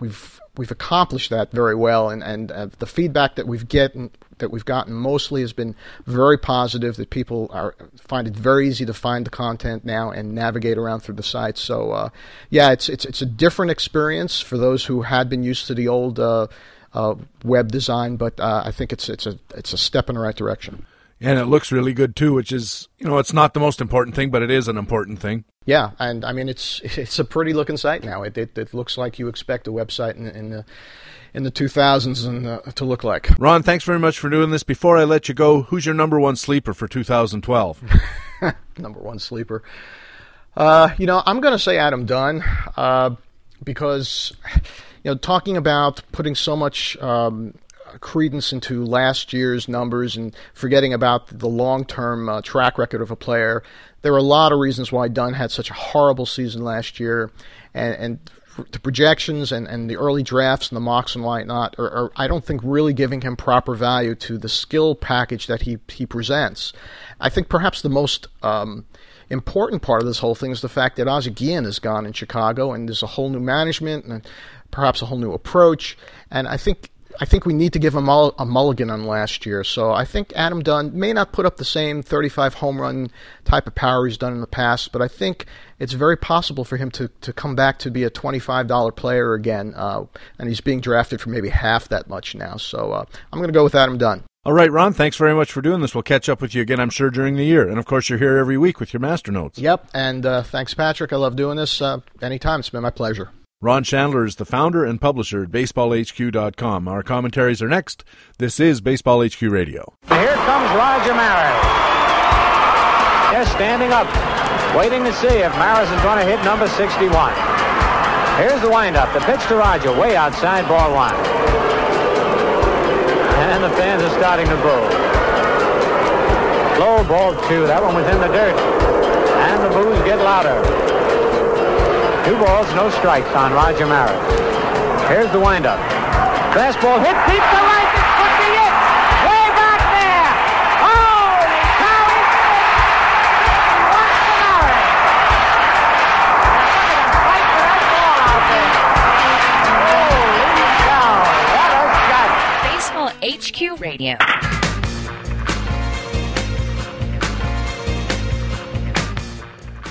we've we've accomplished that very well. And and uh, the feedback that we've gotten that we've gotten mostly has been very positive. That people are find it very easy to find the content now and navigate around through the site. So uh, yeah, it's it's it's a different experience for those who had been used to the old. Uh, uh, web design, but uh, I think it's it's a it's a step in the right direction and it looks really good too, which is you know it's not the most important thing, but it is an important thing. Yeah, and I mean it's it's a pretty looking site now. It it, it looks like you expect a website in, in the in the 2000s and uh, to look like. Ron, thanks very much for doing this. Before I let you go, who's your number one sleeper for 2012? [laughs] number one sleeper. Uh, you know, I'm going to say Adam Dunn uh, because you know talking about putting so much um, credence into last year's numbers and forgetting about the long term uh, track record of a player. There are a lot of reasons why Dunn had such a horrible season last year, and, and the projections and, and the early drafts and the mocks and whatnot are, are, I don't think, really giving him proper value to the skill package that he, he presents. I think perhaps the most um, important part of this whole thing is the fact that Ozzie Guillen is gone in Chicago, and there's a whole new management and perhaps a whole new approach. And I think I think we need to give him a mulligan on last year. So I think Adam Dunn may not put up the same 35 home run type of power he's done in the past, but I think it's very possible for him to, to come back to be a $25 player again. Uh, and he's being drafted for maybe half that much now. So uh, I'm going to go with Adam Dunn. All right, Ron, thanks very much for doing this. We'll catch up with you again, I'm sure, during the year. And of course, you're here every week with your master notes. Yep. And uh, thanks, Patrick. I love doing this. Uh, anytime. It's been my pleasure. Ron Shandler is the founder and publisher at BaseballHQ.com. Our commentaries are next. This is Baseball HQ Radio. Here comes Roger Maris. Just standing up, waiting to see if Maris is going to hit number 61. Here's the windup. The pitch to Roger, way outside ball one. And the fans are starting to boo. Low ball two. That one was in the dirt. And the boos get louder. Two balls, no strikes on Roger Maris. Here's the windup. Fastball hit deep to right. This could be it. Way back there. Holy cow! It's Maris. What a shot! Baseball HQ Radio.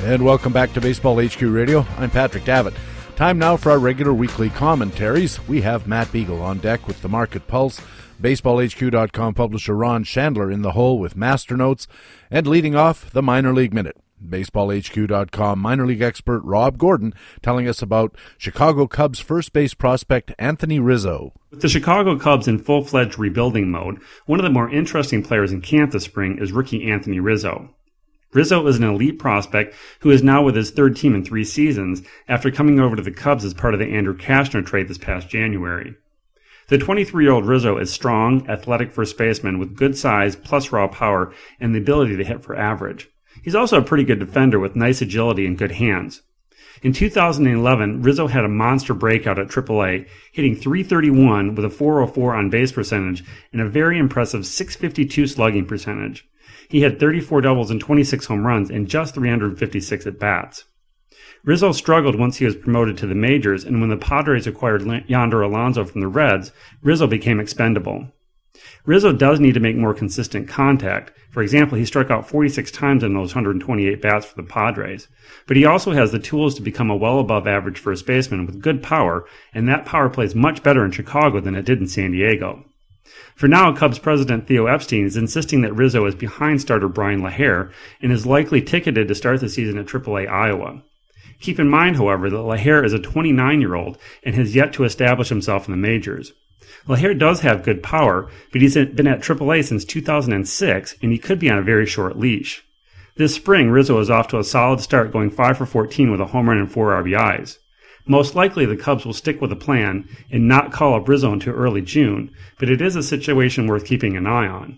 And welcome back to Baseball HQ Radio. I'm Patrick Davitt. Time now for our regular weekly commentaries. We have Matt Beagle on deck with the Market Pulse, BaseballHQ.com publisher Ron Shandler in the hole with Master Notes, and leading off the Minor League Minute. BaseballHQ.com minor league expert Rob Gordon telling us about Chicago Cubs first base prospect Anthony Rizzo. With the Chicago Cubs in full fledged rebuilding mode, one of the more interesting players in camp this spring is rookie Anthony Rizzo. Rizzo is an elite prospect who is now with his third team in three seasons after coming over to the Cubs as part of the Andrew Cashner trade this past January. The 23 year old Rizzo is strong, athletic first baseman with good size plus raw power and the ability to hit for average. He's also a pretty good defender with nice agility and good hands. In 2011, Rizzo had a monster breakout at AAA, hitting 331 with a 404 on base percentage and a very impressive 652 slugging percentage. He had 34 doubles and 26 home runs in just 356 at bats. Rizzo struggled once he was promoted to the majors, and when the Padres acquired Yonder Alonso from the Reds, Rizzo became expendable. Rizzo does need to make more consistent contact. For example, he struck out 46 times in those 128 bats for the Padres. But he also has the tools to become a well above average first baseman with good power, and that power plays much better in Chicago than it did in San Diego. For now, Cubs president Theo Epstein is insisting that Rizzo is behind starter Bryan LaHair and is likely ticketed to start the season at AAA Iowa. Keep in mind, however, that LaHair is a 29 year old and has yet to establish himself in the majors. LaHair does have good power, but he's been at AAA since 2006 and he could be on a very short leash. This spring, Rizzo is off to a solid start going 5 for 14 with a home run and 4 RBIs. Most likely, the Cubs will stick with the plan and not call up Rizzo until early June, but it is a situation worth keeping an eye on.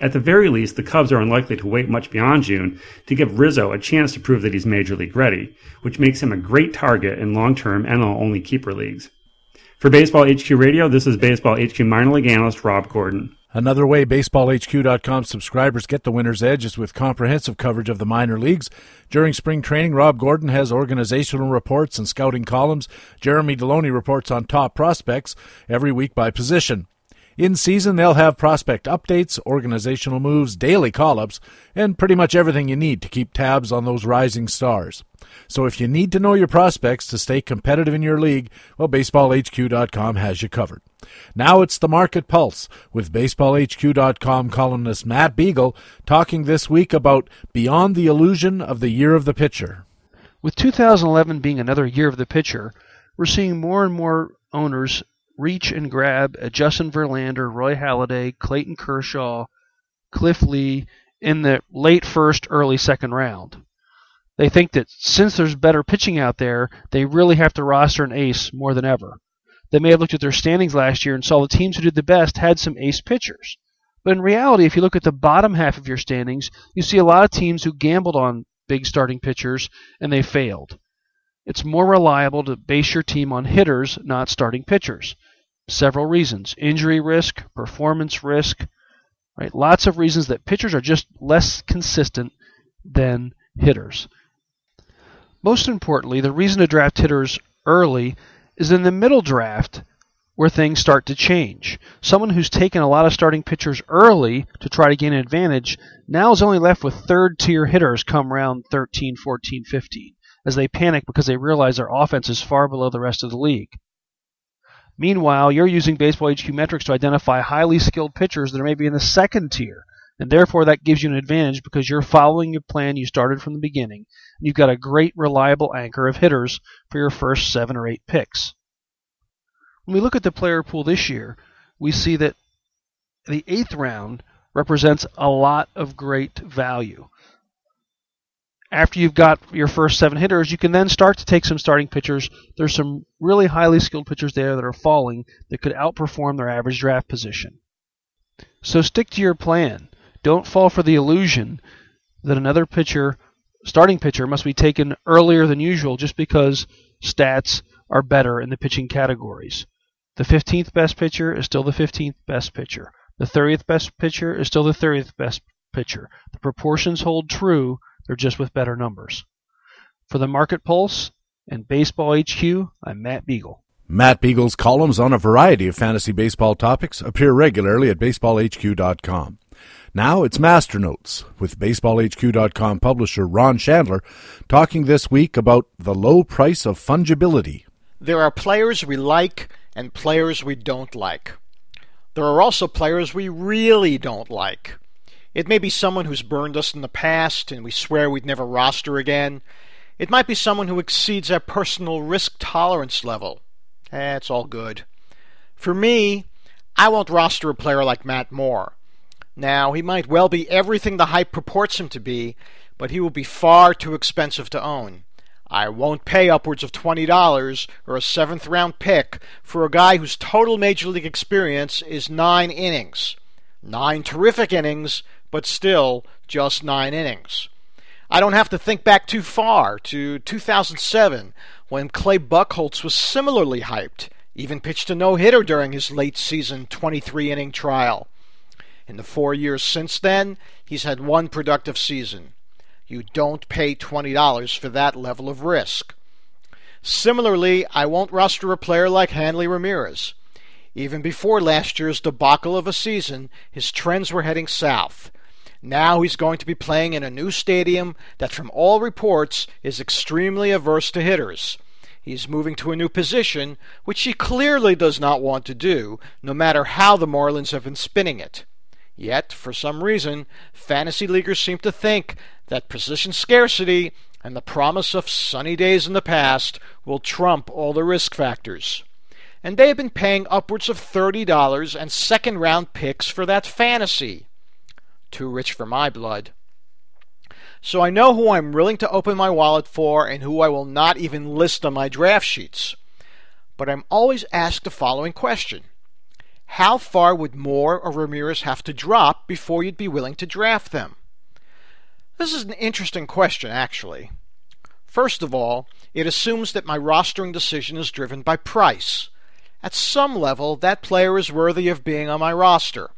At the very least, the Cubs are unlikely to wait much beyond June to give Rizzo a chance to prove that he's major league ready, which makes him a great target in long term NL only keeper leagues. For Baseball HQ Radio, this is Baseball HQ minor league analyst Rob Gordon. Another way BaseballHQ.com subscribers get the winner's edge is with comprehensive coverage of the minor leagues. During spring training, Rob Gordon has organizational reports and scouting columns. Jeremy Deloney reports on top prospects every week by position. In season, they'll have prospect updates, organizational moves, daily call ups, and pretty much everything you need to keep tabs on those rising stars. So if you need to know your prospects to stay competitive in your league, well, BaseballHQ.com has you covered. Now it's the Market Pulse with BaseballHQ.com columnist Matt Beagle talking this week about Beyond the Illusion of the Year of the Pitcher. With 2011 being another year of the pitcher, we're seeing more and more owners reach and grab a Justin Verlander, Roy Halladay, Clayton Kershaw, Cliff Lee in the late first, early second round. They think that since there's better pitching out there, they really have to roster an ace more than ever. They may have looked at their standings last year and saw the teams who did the best had some ace pitchers. But in reality, if you look at the bottom half of your standings, you see a lot of teams who gambled on big starting pitchers and they failed. It's more reliable to base your team on hitters, not starting pitchers. Several reasons injury risk, performance risk, right? Lots of reasons that pitchers are just less consistent than hitters. Most importantly, the reason to draft hitters early is in the middle draft where things start to change. Someone who's taken a lot of starting pitchers early to try to gain an advantage now is only left with third tier hitters come round 13, 14, 15 as they panic because they realize their offense is far below the rest of the league. Meanwhile, you're using Baseball HQ metrics to identify highly skilled pitchers that are maybe in the second tier, and therefore that gives you an advantage because you're following your plan you started from the beginning, and you've got a great reliable anchor of hitters for your first seven or eight picks. When we look at the player pool this year, we see that the eighth round represents a lot of great value. After you've got your first seven hitters, you can then start to take some starting pitchers. There's some really highly skilled pitchers there that are falling that could outperform their average draft position. So stick to your plan. Don't fall for the illusion that another pitcher, starting pitcher, must be taken earlier than usual just because stats are better in the pitching categories. The 15th best pitcher is still the 15th best pitcher. The 30th best pitcher is still the 30th best pitcher. The proportions hold true, they're just with better numbers. For the Market Pulse and Baseball HQ, I'm Matt Beagle. Matt Beagle's columns on a variety of fantasy baseball topics appear regularly at baseballhq.com. Now it's Master Notes with BaseballHQ.com publisher Ron Shandler talking this week about the low price of fungibility. There are players we like and players we don't like. There are also players we really don't like. It may be someone who's burned us in the past and we swear we'd never roster again. It might be someone who exceeds our personal risk tolerance level. Eh, all good. For me, I won't roster a player like Matt Moore. Now, he might well be everything the hype purports him to be, but he will be far too expensive to own. I won't pay upwards of $20 or a seventh round pick for a guy whose total major league experience is nine innings. Nine terrific innings, but still just nine innings. I don't have to think back too far to 2007 when Clay Buchholz was similarly hyped, even pitched a no hitter during his late season 23 inning trial. In the four years since then, he's had one productive season. You don't pay $20 for that level of risk. Similarly, I won't roster a player like Hanley Ramirez. Even before last year's debacle of a season, his trends were heading south. Now he's going to be playing in a new stadium that, from all reports, is extremely averse to hitters. He's moving to a new position, which he clearly does not want to do, no matter how the Marlins have been spinning it. Yet, for some reason, fantasy leaguers seem to think that position scarcity and the promise of sunny days in the past will trump all the risk factors. And they have been paying upwards of $30 and second round picks for that fantasy. Too rich for my blood. So I know who I'm willing to open my wallet for and who I will not even list on my draft sheets. But I'm always asked the following question How far would Moore or Ramirez have to drop before you'd be willing to draft them? This is an interesting question, actually. First of all, it assumes that my rostering decision is driven by price. At some level, that player is worthy of being on my roster.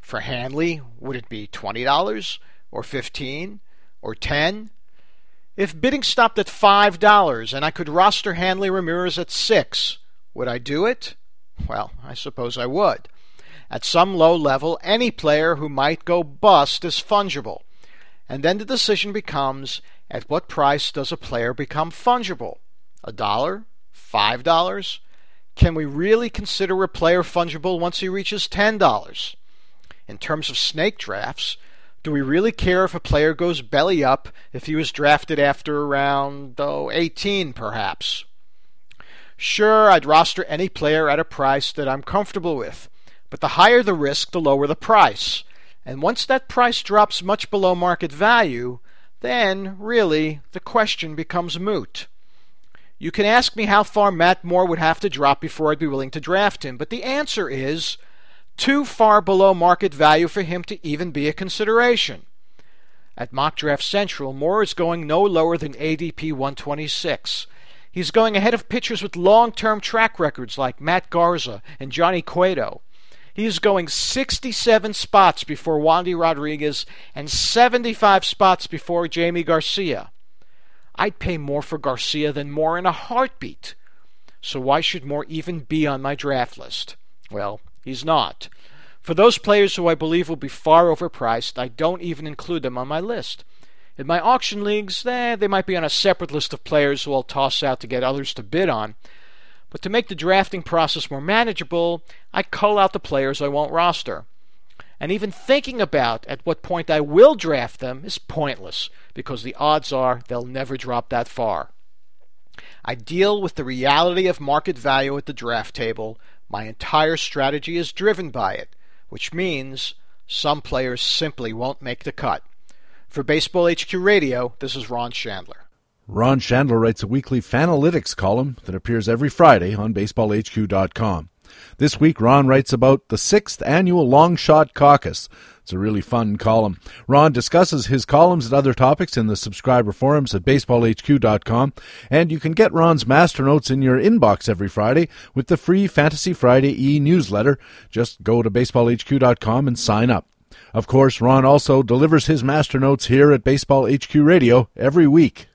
For Hanley, would it be $20 or 15 or 10? If bidding stopped at $5 and I could roster Hanley Ramirez at 6, would I do it? Well, I suppose I would. At some low level, any player who might go bust is fungible. And then the decision becomes at what price does a player become fungible? A dollar? Five dollars? Can we really consider a player fungible once he reaches ten dollars? In terms of snake drafts, do we really care if a player goes belly up if he was drafted after around oh, 18 perhaps? Sure, I'd roster any player at a price that I'm comfortable with, but the higher the risk, the lower the price. And once that price drops much below market value, then, really, the question becomes moot. You can ask me how far Matt Moore would have to drop before I'd be willing to draft him, but the answer is too far below market value for him to even be a consideration. At Mock Draft Central, Moore is going no lower than ADP 126. He's going ahead of pitchers with long term track records like Matt Garza and Johnny Cueto. He is going 67 spots before Wandy Rodriguez and 75 spots before Jaime Garcia. I'd pay more for Garcia than Moore in a heartbeat. So why should Moore even be on my draft list? Well, he's not. For those players who I believe will be far overpriced, I don't even include them on my list. In my auction leagues, eh, they might be on a separate list of players who I'll toss out to get others to bid on. But to make the drafting process more manageable, I cull out the players I won't roster. And even thinking about at what point I will draft them is pointless because the odds are they'll never drop that far. I deal with the reality of market value at the draft table. My entire strategy is driven by it, which means some players simply won't make the cut. For Baseball HQ Radio, this is Ron Shandler. Ron Shandler writes a weekly Fanalytics column that appears every Friday on BaseballHQ.com. This week, Ron writes about the sixth annual Long Shot Caucus. It's a really fun column. Ron discusses his columns and other topics in the subscriber forums at baseballhq.com, and you can get Ron's master notes in your inbox every Friday with the free Fantasy Friday e newsletter. Just go to baseballhq.com and sign up. Of course, Ron also delivers his master notes here at Baseball HQ Radio every week.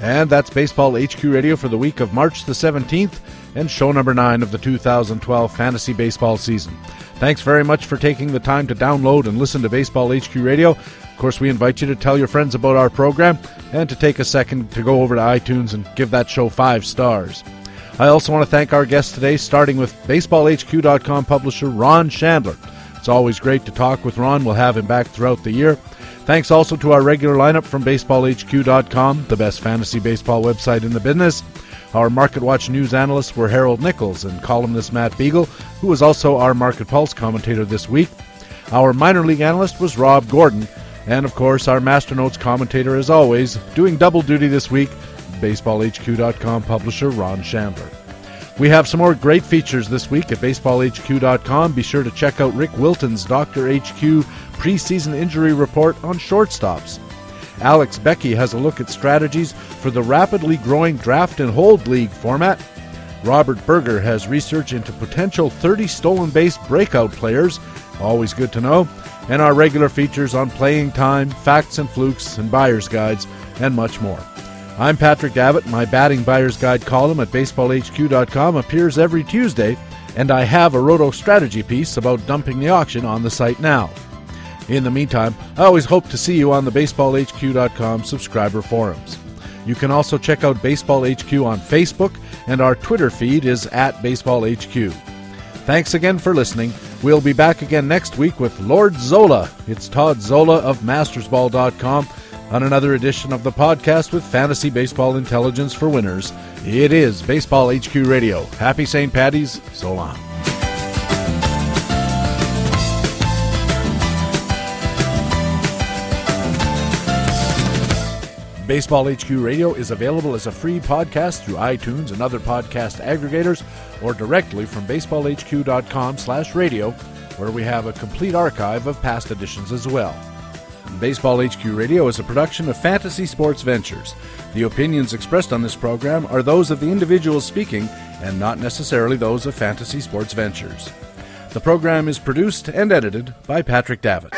And that's Baseball HQ Radio for the week of March the 17th and show number 9 of the 2012 fantasy baseball season. Thanks very much for taking the time to download and listen to Baseball HQ Radio. Of course, we invite you to tell your friends about our program and to take a second to go over to iTunes and give that show 5 stars. I also want to thank our guests today, starting with BaseballHQ.com publisher Ron Shandler. It's always great to talk with Ron. We'll have him back throughout the year. Thanks also to our regular lineup from BaseballHQ.com, the best fantasy baseball website in the business. Our Market Watch news analysts were Harold Nichols and columnist Matt Beagle, who was also our Market Pulse commentator this week. Our minor league analyst was Rob Gordon. And of course, our Master Notes commentator, as always, doing double duty this week, BaseballHQ.com publisher Ron Shandler. We have some more great features this week at BaseballHQ.com. Be sure to check out Rick Wilton's Dr. HQ preseason injury report on shortstops. Alex Becky has a look at strategies for the rapidly growing draft and hold league format. Robert Berger has research into potential 30 stolen base breakout players, always good to know, and our regular features on playing time, facts and flukes, and buyer's guides, and much more. I'm Patrick Davitt. My batting buyer's guide column at baseballhq.com appears every Tuesday, and I have a roto strategy piece about dumping the auction on the site now. In the meantime, I always hope to see you on the baseballhq.com subscriber forums. You can also check out Baseball HQ on Facebook, and our Twitter feed is at BaseballHQ. Thanks again for listening. We'll be back again next week with Lord Zola. It's Todd Zola of MastersBall.com on another edition of the podcast with fantasy baseball intelligence for winners. It is Baseball HQ Radio. Happy St. Patty's. So long. Baseball HQ Radio is available as a free podcast through iTunes and other podcast aggregators or directly from baseballhq.com slash radio, where we have a complete archive of past editions as well. Baseball HQ Radio is a production of Fantasy Sports Ventures. The opinions expressed on this program are those of the individuals speaking and not necessarily those of Fantasy Sports Ventures. The program is produced and edited by Patrick Davitt.